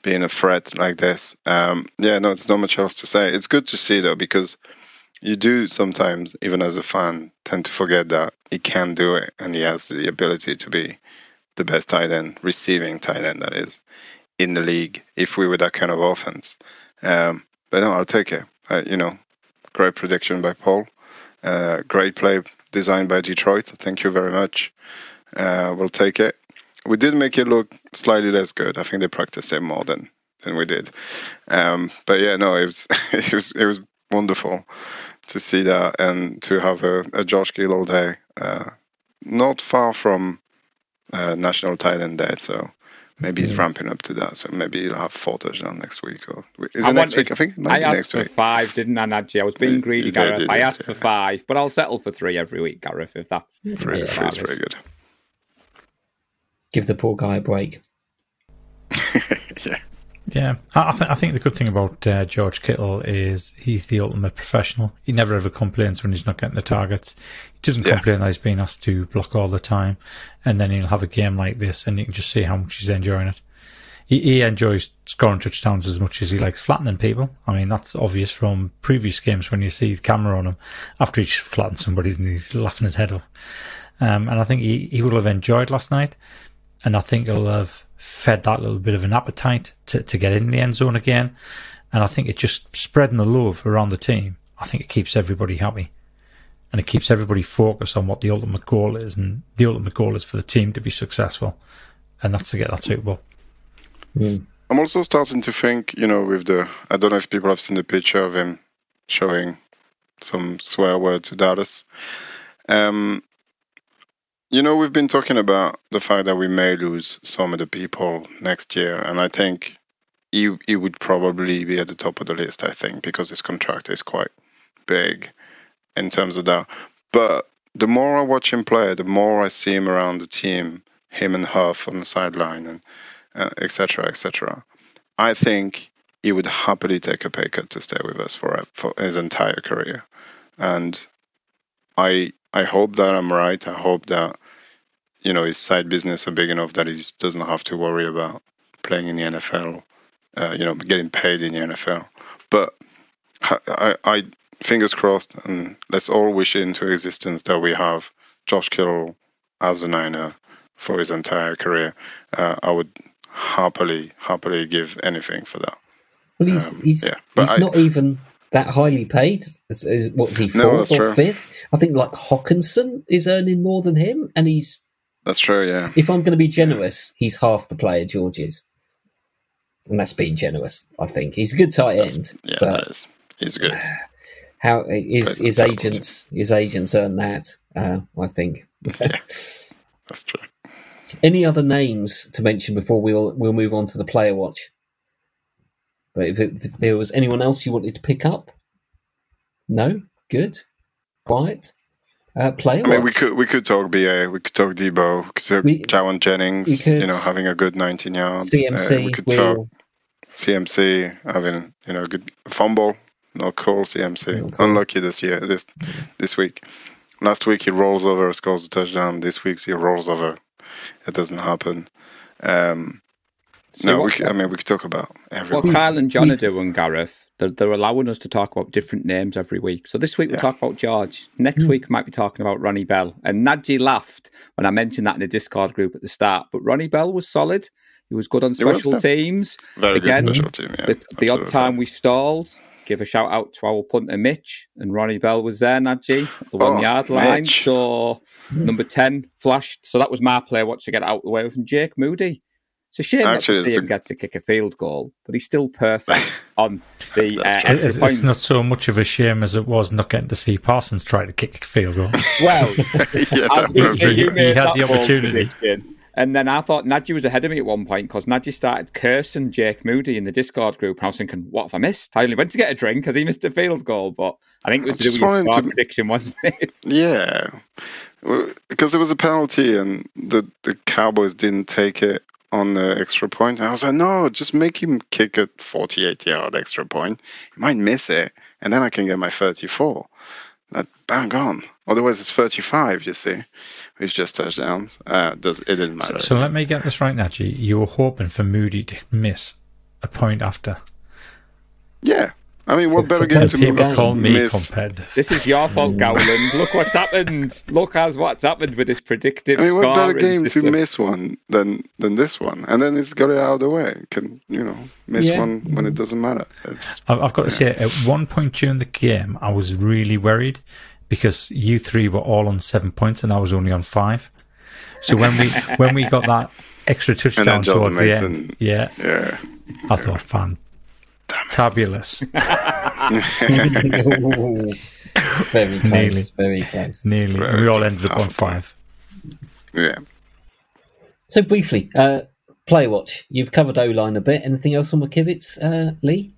being a threat like this. Um, yeah, no, it's not much else to say. It's good to see though because you do sometimes, even as a fan, tend to forget that he can do it and he has the ability to be the best tight end, receiving tight end that is in the league if we were that kind of offense. Um, but no, I'll take it. Uh, you know, great prediction by Paul. Uh, great play designed by Detroit. Thank you very much. Uh, we'll take it. We did make it look slightly less good. I think they practiced it more than than we did. Um, but yeah, no, it was it was it was wonderful to see that and to have a, a Josh Gill all day. Uh, not far from uh, national end day, so maybe he's ramping up to that. So maybe he'll have four touchdowns next week. Or is I it next wanted- week? I think it might I be asked next for week. five, didn't I, Najee? I was being You- greedy, you Gareth. did, I yes, asked for yeah. five, but I'll settle for three every week, Gareth, if that's Three, Yeah, three is very good. Give the poor guy a break. yeah. Yeah, I, th- I think the good thing about uh, George Kittle is he's the ultimate professional. He never ever complains when he's not getting the targets. He doesn't Yeah. complain that he's being asked to block all the time, and then he'll have a game like this, and you can just see how much he's enjoying it. He, he enjoys scoring touchdowns as much as he likes flattening people. I mean, that's obvious from previous games when you see the camera on him after he's flattened somebody and he's laughing his head off. Um, and I think he, he will have enjoyed last night, and I think he'll have fed that little bit of an appetite to, to get in the end zone again. And I think it just spreading the love around the team. I think it keeps everybody happy, and it keeps everybody focused on what the ultimate goal is. And the ultimate goal is for the team to be successful, and that's to get that Super Bowl. I'm also starting to think, you know, with the I don't know if people have seen the picture of him showing some swear word to Dallas. Um, you know, we've been talking about the fact that we may lose some of the people next year, and I think he he would probably be at the top of the list. I think because his contract is quite big in terms of that. But the more I watch him play, the more I see him around the team, him and Huff on the sideline, and uh, etc. etc. I think he would happily take a pay cut to stay with us for for his entire career, and I I hope that I'm right. I hope that you know his side business are big enough that he doesn't have to worry about playing in the NFL, uh, you know, getting paid in the NFL. But I, I, fingers crossed, and let's all wish it into existence that we have George Kittle as a Niner for his entire career. Uh, I would happily, happily give anything for that. Well, he's Um, he's, yeah, he's I- not even that highly paid. What's he No, fourth that's or true. fifth? I think like Hockenson is earning more than him, and he's. That's true, yeah. If I'm going to be generous, he's half the player George is, and that's being generous. I think he's a good tight end, Yeah, but that is. He's good. how his Plays his terrible agents his agents earn that. Uh, I think. That's true. Any other names to mention before we'll we'll move on to the player watch? But if, it, if there was anyone else you wanted to pick up, no, good, quiet. Uh, player I mean, we could we could talk BA, we could talk Deebo, we could talk We- Jauan Jennings, we could- you know, having a good 19 yards. CMC. Uh, we could Will. talk CMC having you know a good fumble, no call CMC. No call. Unlucky this year, this this week. Last week he rolls over, scores a touchdown. This week he rolls over. It doesn't happen. Um, See no, what- we could, I mean we could talk about What everyone. Kyle and John are we've- doing, Gareth, they're, they're allowing us to talk about different names every week. So this week we'll Yeah. talk about George. Next hmm. week we might be talking about Ronnie Bell. And Nadji laughed when I mentioned that in the Discord group at the start. But Ronnie Bell was solid. He was good on He was, special teams. Very Again, good special team. Yeah, the, the odd time we stalled, give a shout out to our punter Mitch, and Ronnie Bell was there, Nadji, at the Oh, one yard line. Mitch. So hmm. number 10 flashed. So that was my play. What to get out of the way from Jake Moody. It's a shame Actually, not to it's see a- him get to kick a field goal, but he's still perfect on the uh, That's It- extra It's, it's not so much of a shame as it was not getting to see Parsons try to kick a field goal. Well, yeah, I that was going to was say He- he had the opportunity. prediction. And then I thought Nadji was ahead of me at one point because Nadji started cursing Jake Moody in the Discord group. And I was thinking, what have I missed? I only went to get a drink because he missed a field goal. But I think it was to do with your wanted score to- prediction, wasn't it? Yeah, Well, because there was a penalty and the the Cowboys didn't take it on the extra point. I was like, no, just make him kick a 48 yard extra point. He might miss it, and then I can get my 34. That bang on. Otherwise, it's 35. You see, it's just touchdowns. Uh, does it didn't matter? so let me get this right, Najee. You were hoping for Moody to miss a point after. yeah, I mean, what better game to Penalty people game. call me miss? competitive. This is your fault, Gowland. Look what's happened. Look as what's happened with this predictive I mean, what better scoring game to miss one than than this one? And then it's got it out of the way. Can you know miss Yeah. one when it doesn't matter? It's, I've I've got to say, at one point during the game, I was really worried because you three were all on seven points and I was only on five. So when we when we got that extra touchdown Jordan towards the end, yeah, yeah. I thought, fan, tabulous, very close. Nearly. Very close. nearly. Very we all good. ended up on five. Yeah. So briefly, uh, play watch. You've covered O line a bit. Anything else on McKivitz, uh, Lee?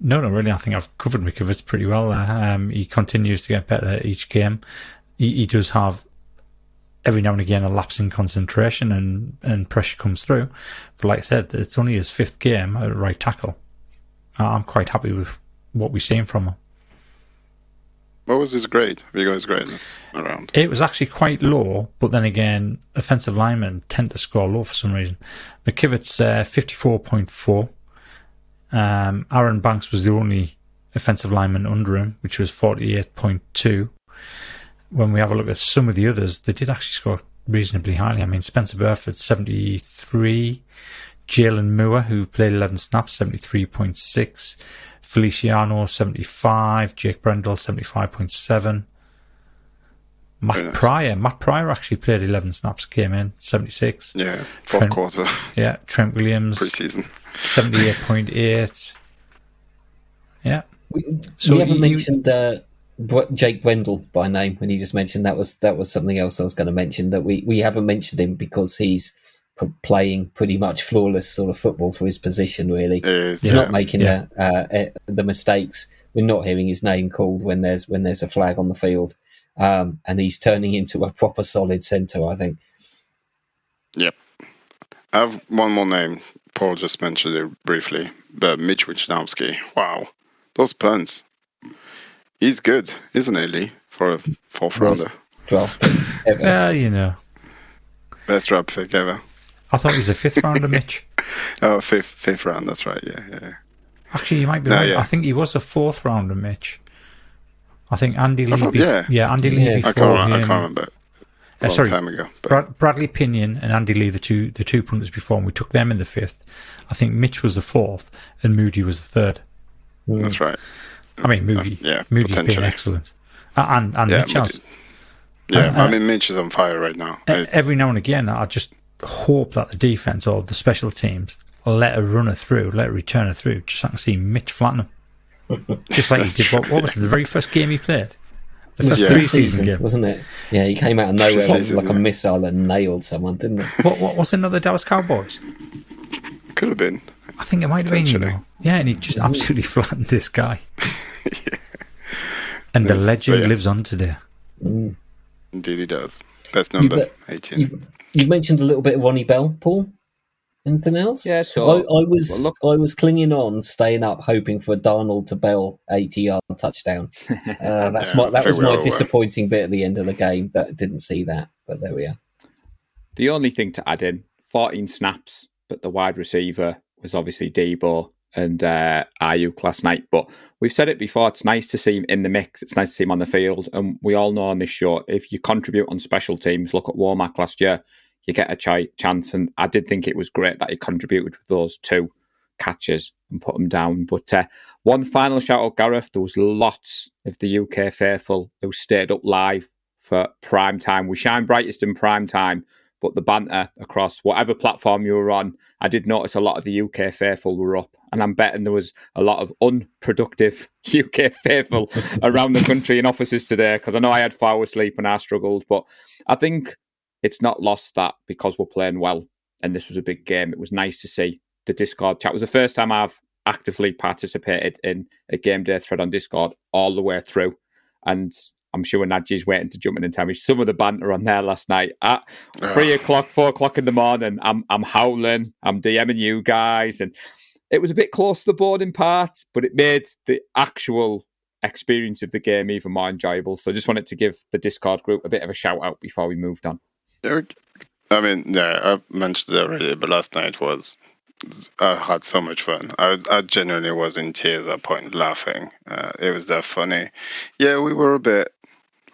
No, no, really. I think I've covered McKivitz pretty well. Um, he continues to get better each game. He, he does have every now and again a lapse in concentration and, and pressure comes through. But like I said, it's only his fifth game at right tackle. I'm quite happy with what we've seen from him. What was his grade? Have you got his grade around? It was actually quite low, but then again, offensive linemen tend to score low for some reason. McKivitz uh, 54.4. Um, Aaron Banks was the only offensive lineman under him, which was 48.2. When we have a look at some of the others, they did actually score reasonably highly. I mean, Spencer Burford, 73. Jaylon Moore, who played 11 snaps, 73.6. Feliciano, 75. Jake Brendel, 75.7. Matt Pryor. Matt Pryor actually played 11 snaps, came in, 76. Yeah, fourth Trent, quarter. Yeah, Trent Williams, preseason. 78.8. Yeah. We, So we haven't you- mentioned uh, Br- Jake Brendel by name when you just mentioned that was that was something else I was going to mention that we, we haven't mentioned him because he's pr- playing pretty much flawless sort of football for his position. Really, he's yeah. not making Yeah. the, uh, uh, the mistakes. We're not hearing his name called when there's when there's a flag on the field, um, and he's turning into a proper solid centre. I think. Yep. I have one more name. Paul just mentioned it briefly, but Mitch Wishnowsky. Wow, those puns. He's good, isn't he, Lee? For a fourth Worst rounder, draft pick ever. Well, you know. best draft pick ever. I thought he was a fifth rounder, Mitch. Oh, fifth, fifth round. That's right. Yeah, yeah. yeah. Actually, you might be No, right. yeah. I think he was a fourth rounder, Mitch. I think Andy Lee. thought- bef- yeah. Andy Lee Yeah. I I before can't, I him. can't remember. A Uh, long sorry, time ago. Brad, Bradley Pinion and Andy Lee, the two the two punters before, and we took them in the fifth. I think Mitch was the fourth, and Moody was the third. that's right. I mean, Moody. yeah, Moody's been excellent, Uh, and and Yeah, Mitch has. Yeah, Uh, I mean, Mitch is on fire right now. I- Every now and again, I just hope that the defense or the special teams let a runner through, let a returner through, just so I can see Mitch flatten him. just like he did. What, what was it, the very first game he played? The first Yeah. preseason game. wasn't it? Yeah, he came out of nowhere like, like a missile and nailed someone, didn't he? What, what was another Dallas Cowboys? could have been. I think it might have been, you know. Yeah, and he just absolutely mm. flattened this guy. And the legend yeah. lives on today. Mm. Indeed, he does. Best number, bet- 18. You've, you've mentioned a little bit of Ronnie Bell, Paul. Anything else? Yeah, sure. I was Well, look- I was clinging on, staying up, hoping for a Darnold to Bell eighty yard touchdown. Uh, that's Yeah, my that was my were. disappointing bit at the end of the game. That didn't see that, but there we are. The only thing to add in 14 snaps, but the wide receiver was obviously Deebo and uh, Aiyuk last night. But we've said it before, it's nice to see him in the mix. It's nice to see him on the field. And we all know on this show, if you contribute on special teams, look at Warmack last year, you get a ch- chance. And I did think it was great that he contributed with those two catches and put them down. But uh, one final shout out, Gareth. There was lots of the UK faithful who stayed up live for prime time. We shine brightest in prime time, but the banter across whatever platform you were on, I did notice a lot of the UK faithful were up. And I'm betting there was a lot of unproductive UK faithful around the country in offices today because I know I had four hours sleep and I struggled. But I think it's not lost that because we're playing well and this was a big game. It was nice to see the Discord chat. It was the first time I've actively participated in a game day thread on Discord all the way through. And I'm sure Nadji's waiting to jump in and tell me some of the banter on there last night. At three o'clock, four o'clock in the morning, I'm I'm howling, I'm DMing you guys, and it was a bit close to the boarding part, but it made the actual experience of the game even more enjoyable. So I just wanted to give the Discord group a bit of a shout out before we moved on. I mean, yeah, I've mentioned it already, but last night was I had so much fun. I I genuinely was in tears at point, laughing. Uh, it was that funny. Yeah, we were a bit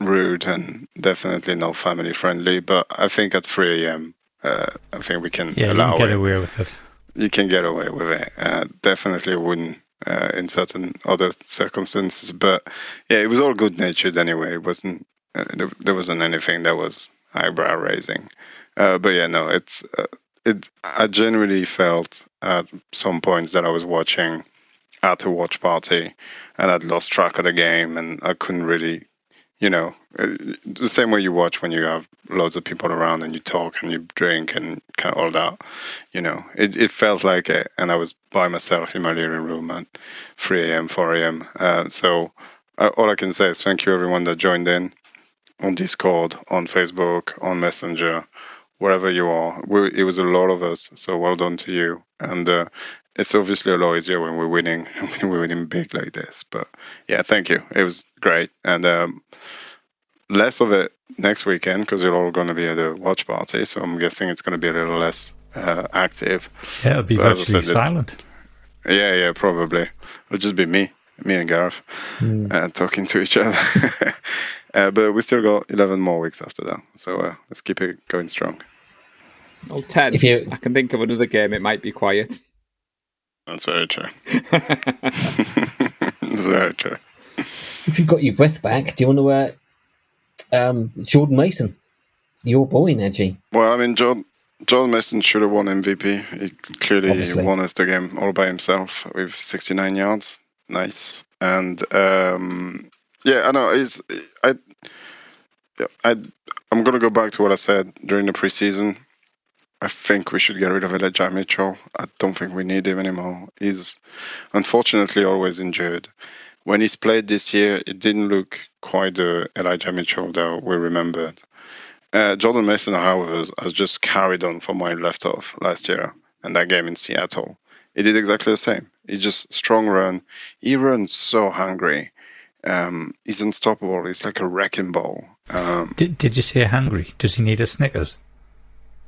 rude and definitely not family friendly, but I think at 3 a.m. Uh, I think we can Yeah, you can get it. away with it. You can get away with it. Uh, definitely wouldn't uh, in certain other circumstances, but yeah, it was all good natured anyway. It wasn't uh, there, there wasn't anything that was eyebrow raising. Uh, but yeah, no, it's uh, it. I generally felt at some points that I was watching at a watch party, and I'd lost track of the game, and I couldn't really, you know, uh, the same way you watch when you have loads of people around and you talk and you drink and kind of all that. You know, it it felt like it, and I was by myself in my living room at 3 a.m., 4 a.m. Uh, so uh, all I can say is thank you everyone that joined in. on Discord, on Facebook, on Messenger, wherever you are. We, it was a lot of us, so well done to you. And uh, it's obviously a lot easier when we're winning, when we're winning big like this. But yeah, thank you. It was great, and um, less of it next weekend because you're all going to be at a watch party. So I'm guessing it's going to be a little less uh, active. Yeah, it'll be But virtually said, silent. Yeah, yeah, probably. It'll just be me, me and Gareth, uh, talking to each other. uh, but we still got 11 more weeks after that. So uh, let's keep it going strong. Oh, 10. If you- I can think of another game, it might be quiet. That's very true. That's very true. If you've got your breath back, do you want to, uh, um, Jordan Mason, your boy, Najee? Well, I mean, John, John Mason should have won MVP. He clearly Obviously. won us the game all by himself with 69 yards. Nice. And um, yeah, I know. It's I. yeah, I I'm gonna go back to what I said during the preseason. I think we should get rid of Elijah Mitchell. I don't think we need him anymore. He's unfortunately always injured. When he's played this year, it didn't look quite the Elijah Mitchell that we remembered. Uh, Jordan Mason, however, has, just carried on from where he left off last year and that game in Seattle. He did exactly the same. He just strong run. He runs so hungry. Um, he's unstoppable. He's like a wrecking ball. Um, Did, did you say hungry? Does he need a Snickers?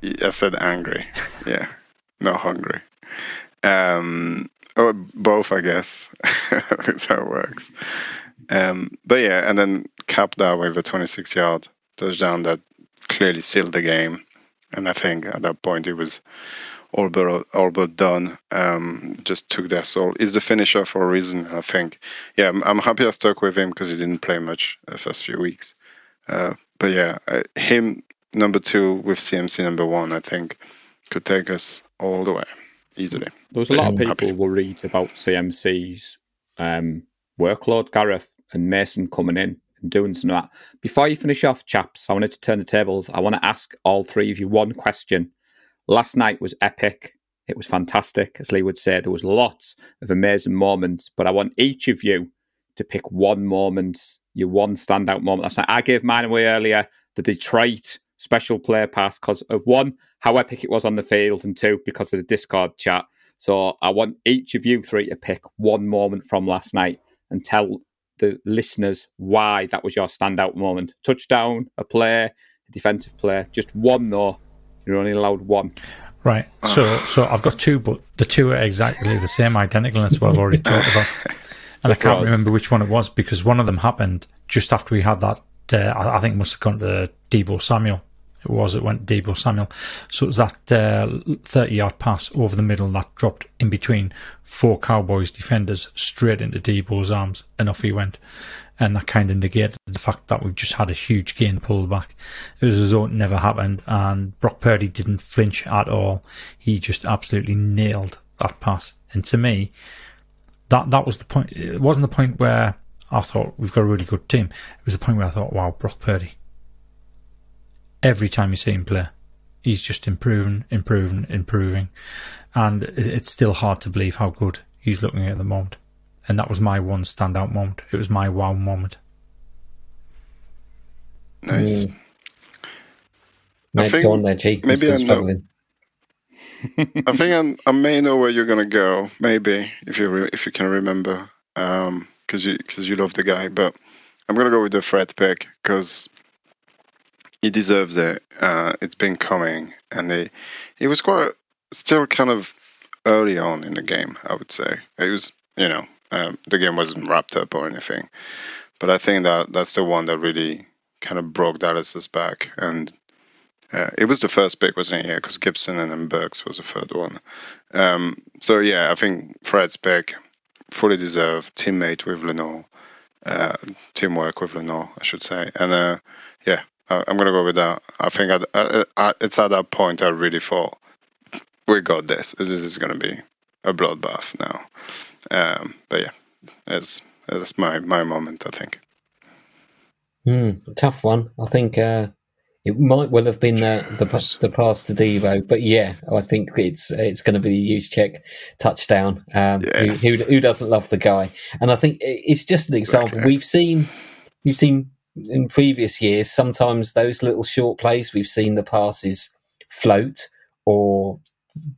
I said angry. Yeah, not hungry. Um, or both, I guess. That's how it works. Um, but yeah, and then capped that with a 26 yard touchdown that clearly sealed the game. And I think at that point it was all but all but done. Um, just took their soul. He's the finisher for a reason. I think. Yeah, I'm, I'm happy I stuck with him because he didn't play much the first few weeks. Uh, but yeah, uh, him number two with CMC number one, I think, could take us all the way easily. There was a lot of I'm people happy. worried about CMC's um, workload, Gareth and Mason coming in and doing some of that. Before you finish off, chaps, I wanted to turn the tables. I want to ask all three of you one question. Last night was epic. It was fantastic, as Lee would say. There was lots of amazing moments, but I want each of you to pick one moment, your one standout moment last night. I gave mine away earlier, the Detroit special player pass, because of one, how epic it was on the field, and two, because of the Discord chat. So I want each of you three to pick one moment from last night and tell the listeners why that was your standout moment. Touchdown, a play, a defensive play, just one though. You're only allowed one. Right. So, so I've got two, but the two are exactly the same, identical. That's what I've already talked about. And I can't us. remember which one it was because one of them happened just after we had that. Uh, I I think it must have gone to Deebo Samuel. It was. It went Deebo Samuel. So it was that uh, thirty-yard pass over the middle that dropped in between four Cowboys defenders straight into Deebo's arms, and off he went. And that kind of negated the fact that we've just had a huge gain pullback. It was as though it never happened, and Brock Purdy didn't flinch at all. He just absolutely nailed that pass. And to me, that that was the point. It wasn't the point where I thought we've got a really good team. It was the point where I thought, wow, Brock Purdy. Every time you see him play, he's just improving, improving, improving, and it's still hard to believe how good he's looking at the moment. And that was my one standout moment. It was my wow moment. Nice. Mm. I Mate, think on there, G. I'm maybe still I know- struggling. I think I'm, I may know where you're gonna go. Maybe if you re- if you can remember, because you because you love the guy. But I'm gonna go with the Fred pick because he deserves it. Uh, it's been coming, and he he was quite still kind of early on in the game. I would say it was you know um, the game wasn't wrapped up or anything, but I think that that's the one that really kind of broke Dallas's back and uh, it was the first pick, wasn't it? Yeah, because Gibson and then Burks was the third one. Um, so yeah, I think Fred's pick, fully deserved, teammate with Lenoir, uh, teamwork with Lenoir, I should say. And uh, yeah, I'm gonna go with that. I think at, uh, uh, it's at that point I really thought we got this. This is gonna be a bloodbath now. Um, but yeah, that's that's my my moment. I think. Hmm, tough one. I think uh, it might well have been uh, the the pass to Deebo, but yeah, I think it's it's going to be the Juszczyk touchdown. Um, Yeah. who, who who doesn't love the guy? And I think it's just an example. Okay. We've seen we've seen in previous years, sometimes those little short plays we've seen the passes float or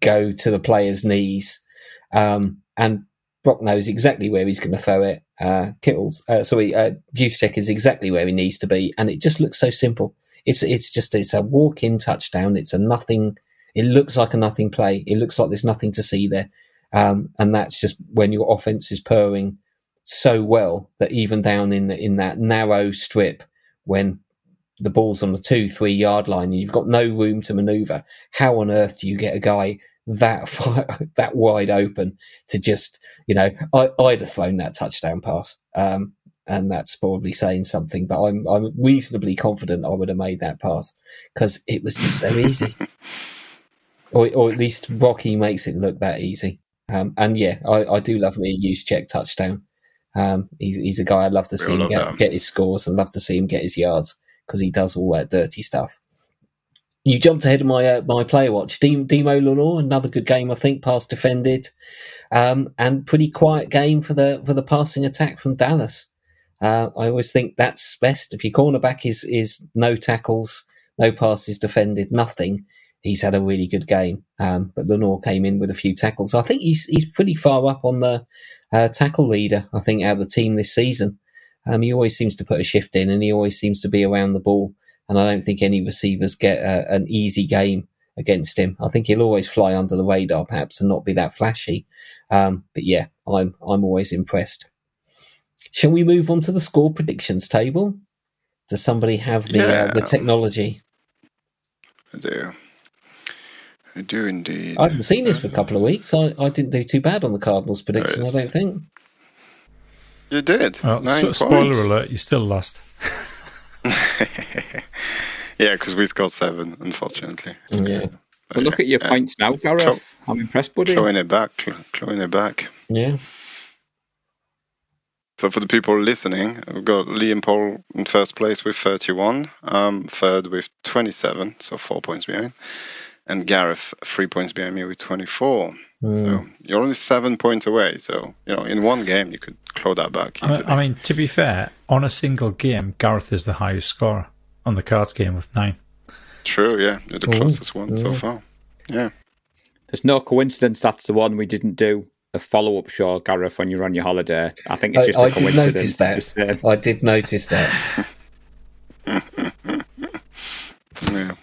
go to the player's knees, um, and Brock knows exactly where he's going to throw it. Uh, Kittles, uh, sorry, uh, Juszczyk is exactly where he needs to be, and it just looks so simple. It's it's just it's a walk-in touchdown. It's a nothing. It looks like a nothing play. It looks like there's nothing to see there, um, and that's just when your offense is purring so well that even down in the, in that narrow strip when the ball's on the two three yard line and you've got no room to maneuver, how on earth do you get a guy that that wide open to just you know I, would have thrown that touchdown pass um, and that's probably saying something but I'm I'm reasonably confident I would have made that pass because it was just so easy. Or, or at least Rocky makes it look that easy. Um, and yeah I, I do love me a Juszczyk touchdown um, he's, he's a guy I'd love to see him get, get his scores and love to see him get his yards because he does all that dirty stuff you jumped ahead of my uh, my player watch. Demo Lenoir, another good game, I think, pass defended, um, and pretty quiet game for the for the passing attack from Dallas. Uh, I always think that's best. If your cornerback is is no tackles, no passes defended, nothing, he's had a really good game. Um, but Lenoir came in with a few tackles. I think he's he's pretty far up on the uh, tackle leader. I think out of the team this season. Um, he always seems to put a shift in, and he always seems to be around the ball and I don't think any receivers get a, an easy game against him. I think he'll always fly under the radar, perhaps, and not be that flashy. Um, but yeah, I'm I'm always impressed. Shall we move on to the score predictions table? Does somebody have the yeah. uh, the technology? I do. I do indeed. I haven't seen this for a couple of weeks. I, I didn't do too bad on the Cardinals prediction. I don't think. You did. Well, spoiler alert! You still lost. yeah, because we scored seven, unfortunately. Yeah. But look at your points now, Gareth. I'm impressed, buddy. Clawing it back, clawing it back. Yeah. So for the people listening, we've got Liam Paul in first place with 31, um, third with 27, so four points behind, and Gareth three points behind me with 24. Mm. So you're only seven points away. So you know, in one game, you could claw that back. Easily. I mean, to be fair, on a single game, Gareth is the highest scorer on the cards game with nine. True, yeah, You're the closest one so far. Yeah. There's no coincidence that's the one we didn't do a follow up show, Gareth, when you're on your holiday. I think it's just I, a I coincidence. Did notice that. I did notice that. yeah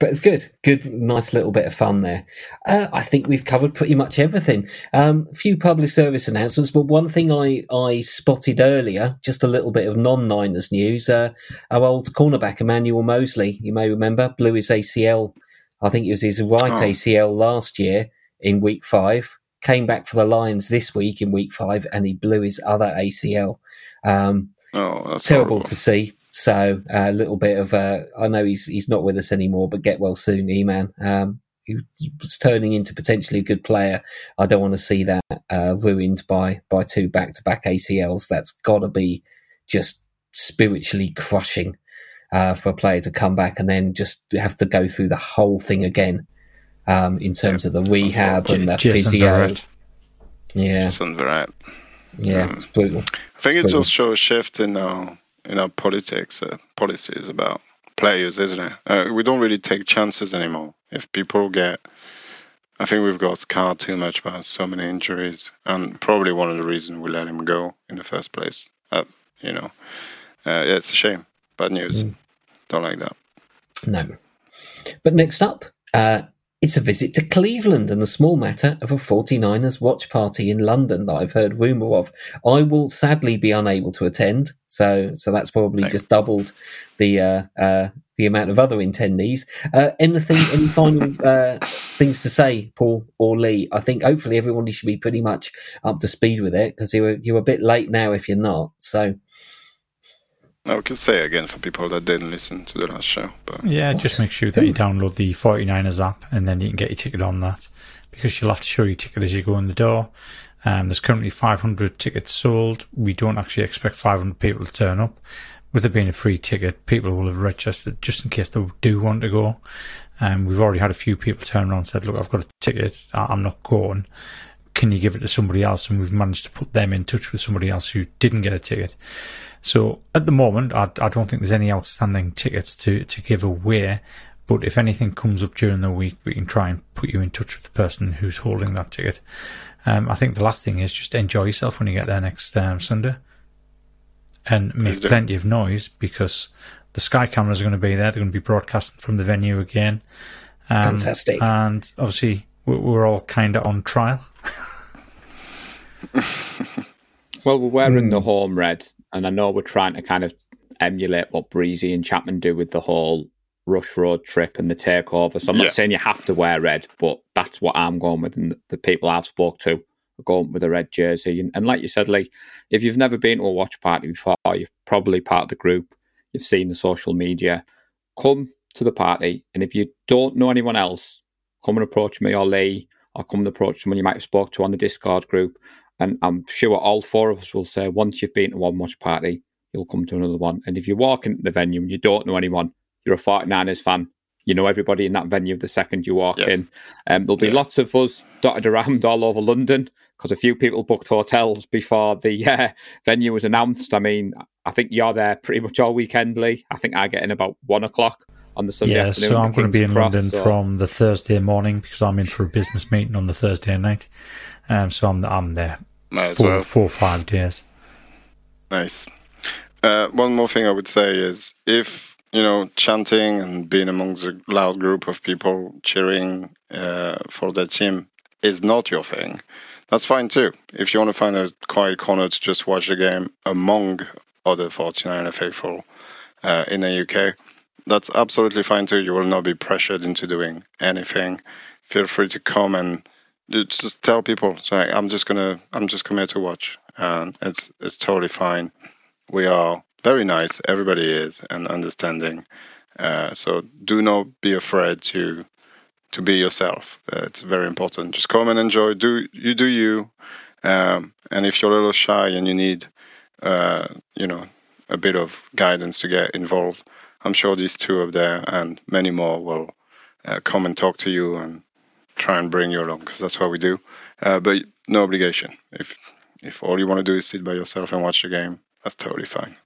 but it's good. Good, nice little bit of fun there. Uh, I think we've covered pretty much everything. Um, a few public service announcements, but one thing I, I spotted earlier, just a little bit of non Niners news. Uh, our old cornerback, Emmanuel Moseley, you may remember, blew his ACL. I think it was his right oh. ACL last year in week five. Came back for the Lions this week in week five, and he blew his other ACL. Um, oh, terrible horrible. to see. So a little bit of uh, I know he's he's not with us anymore, but get well soon, E man. Um, he was turning into potentially a good player. I don't want to see that uh, ruined by by two back to back ACLs. That's got to be just spiritually crushing uh, for a player to come back and then just have to go through the whole thing again um, in terms yeah, of the rehab and the physio. Yeah, Sounds right. Yeah, um, it's brutal. I think it's it just shows a shift in uh, in our politics uh, policies about players, isn't it? Uh, we don't really take chances anymore. If people get, I think we've got scarred too much by so many injuries, and probably one of the reasons we let him go in the first place. Uh, you know, uh, yeah, it's a shame. Bad news. Mm. Don't like that. No. But next up, uh, it's a visit to Cleveland and the small matter of a 49ers watch party in London that I've heard rumour of. I will sadly be unable to attend, so so that's probably Thanks. just doubled the uh, uh, the amount of other attendees. Uh, anything, any final uh, things to say, Paul or Lee? I think hopefully everybody should be pretty much up to speed with it because you're you're a bit late now if you're not. So I could say again for people that didn't listen to the last show. But yeah, just make sure that you download the 49ers app and then you can get your ticket on that because you'll have to show your ticket as you go in the door. Um, there's currently 500 tickets sold. We don't actually expect 500 people to turn up. With it being a free ticket, people will have registered just in case they do want to go. Um, we've already had a few people turn around and said, "Look, I've got a ticket. I'm not going." can you give it to somebody else? And we've managed to put them in touch with somebody else who didn't get a ticket. So at the moment, I, I don't think there's any outstanding tickets to, to give away. But if anything comes up during the week, we can try and put you in touch with the person who's holding that ticket. Um, I think the last thing is just enjoy yourself when you get there next um, Sunday and make plenty of noise because the Sky cameras are going to be there. They're going to be broadcasting from the venue again. Um, Fantastic. And obviously, we're, we're all kind of on trial. well, we're wearing mm. the home red, and I know we're trying to kind of emulate what Breezy and Chapman do with the whole Rush Road trip and the takeover. So I'm yeah. not saying you have to wear red, but that's what I'm going with, and the people I've spoke to are going with a red jersey. And, and like you said, Lee, if you've never been to a watch party before, you've probably part of the group, you've seen the social media. Come to the party, and if you don't know anyone else, come and approach me or Lee, or come and approach someone you might have spoke to on the Discord group. And I'm sure all four of us will say once you've been to one watch party, you'll come to another one. And if you walk into the venue and you don't know anyone, you're a 49ers fan, you know everybody in that venue the second you walk yeah. in. Um, there'll be yeah. lots of us dotted around all over London because a few people booked hotels before the uh, venue was announced. I mean, I think you're there pretty much all weekend, Lee. I think I get in about one o'clock on the Sunday yeah, afternoon. so I'm going to be in Cross, London so. from the Thursday morning because I'm in for a business meeting on the Thursday night. Um, so I'm I'm there four, well. four or five days. Nice. Uh, one more thing I would say is if you know chanting and being amongst a loud group of people cheering uh, for their team is not your thing, that's fine too. If you want to find a quiet corner to just watch the game among other 49 faithful uh, in the UK, that's absolutely fine too. You will not be pressured into doing anything. Feel free to come and just tell people, I'm just gonna, I'm just coming here to watch, and it's it's totally fine. We are very nice. Everybody is and understanding. Uh, so do not be afraid to to be yourself. Uh, it's very important. Just come and enjoy. Do you do you? Um, and if you're a little shy and you need, uh, you know, a bit of guidance to get involved, I'm sure these two up there and many more will uh, come and talk to you and try and bring you along because that's what we do. Uh, but no obligation. If if all you want to do is sit by yourself and watch the game, that's totally fine.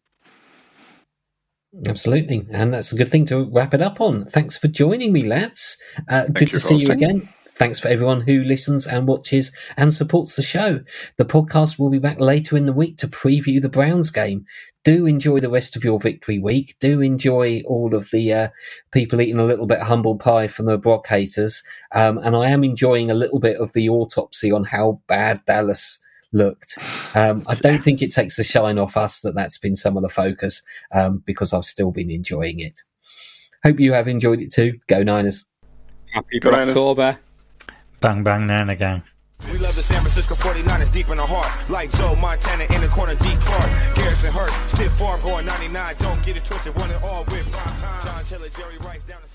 Absolutely. And that's a good thing to wrap it up on. Thanks for joining me, lads. Uh, good to see you again. Thanks for everyone who listens and watches and supports the show. The podcast will be back later in the week to preview the Browns game. Do enjoy the rest of your victory week. Do enjoy all of the uh, people eating a little bit of humble pie from the Brock haters. Um, and I am enjoying a little bit of the autopsy on how bad Dallas looked. Um, I don't think it takes the shine off us that that's been some of the focus um, because I've still been enjoying it. Hope you have enjoyed it too. Go Niners. Happy October. Bang, bang, Niner gang. Francisco 49ers deep in the heart. Like Joe Montana in the corner, D. Clark. Garrison Hearst, Stiff Farm going 99. Don't get it twisted, one and all with prime time. John Taylor, Jerry Rice down the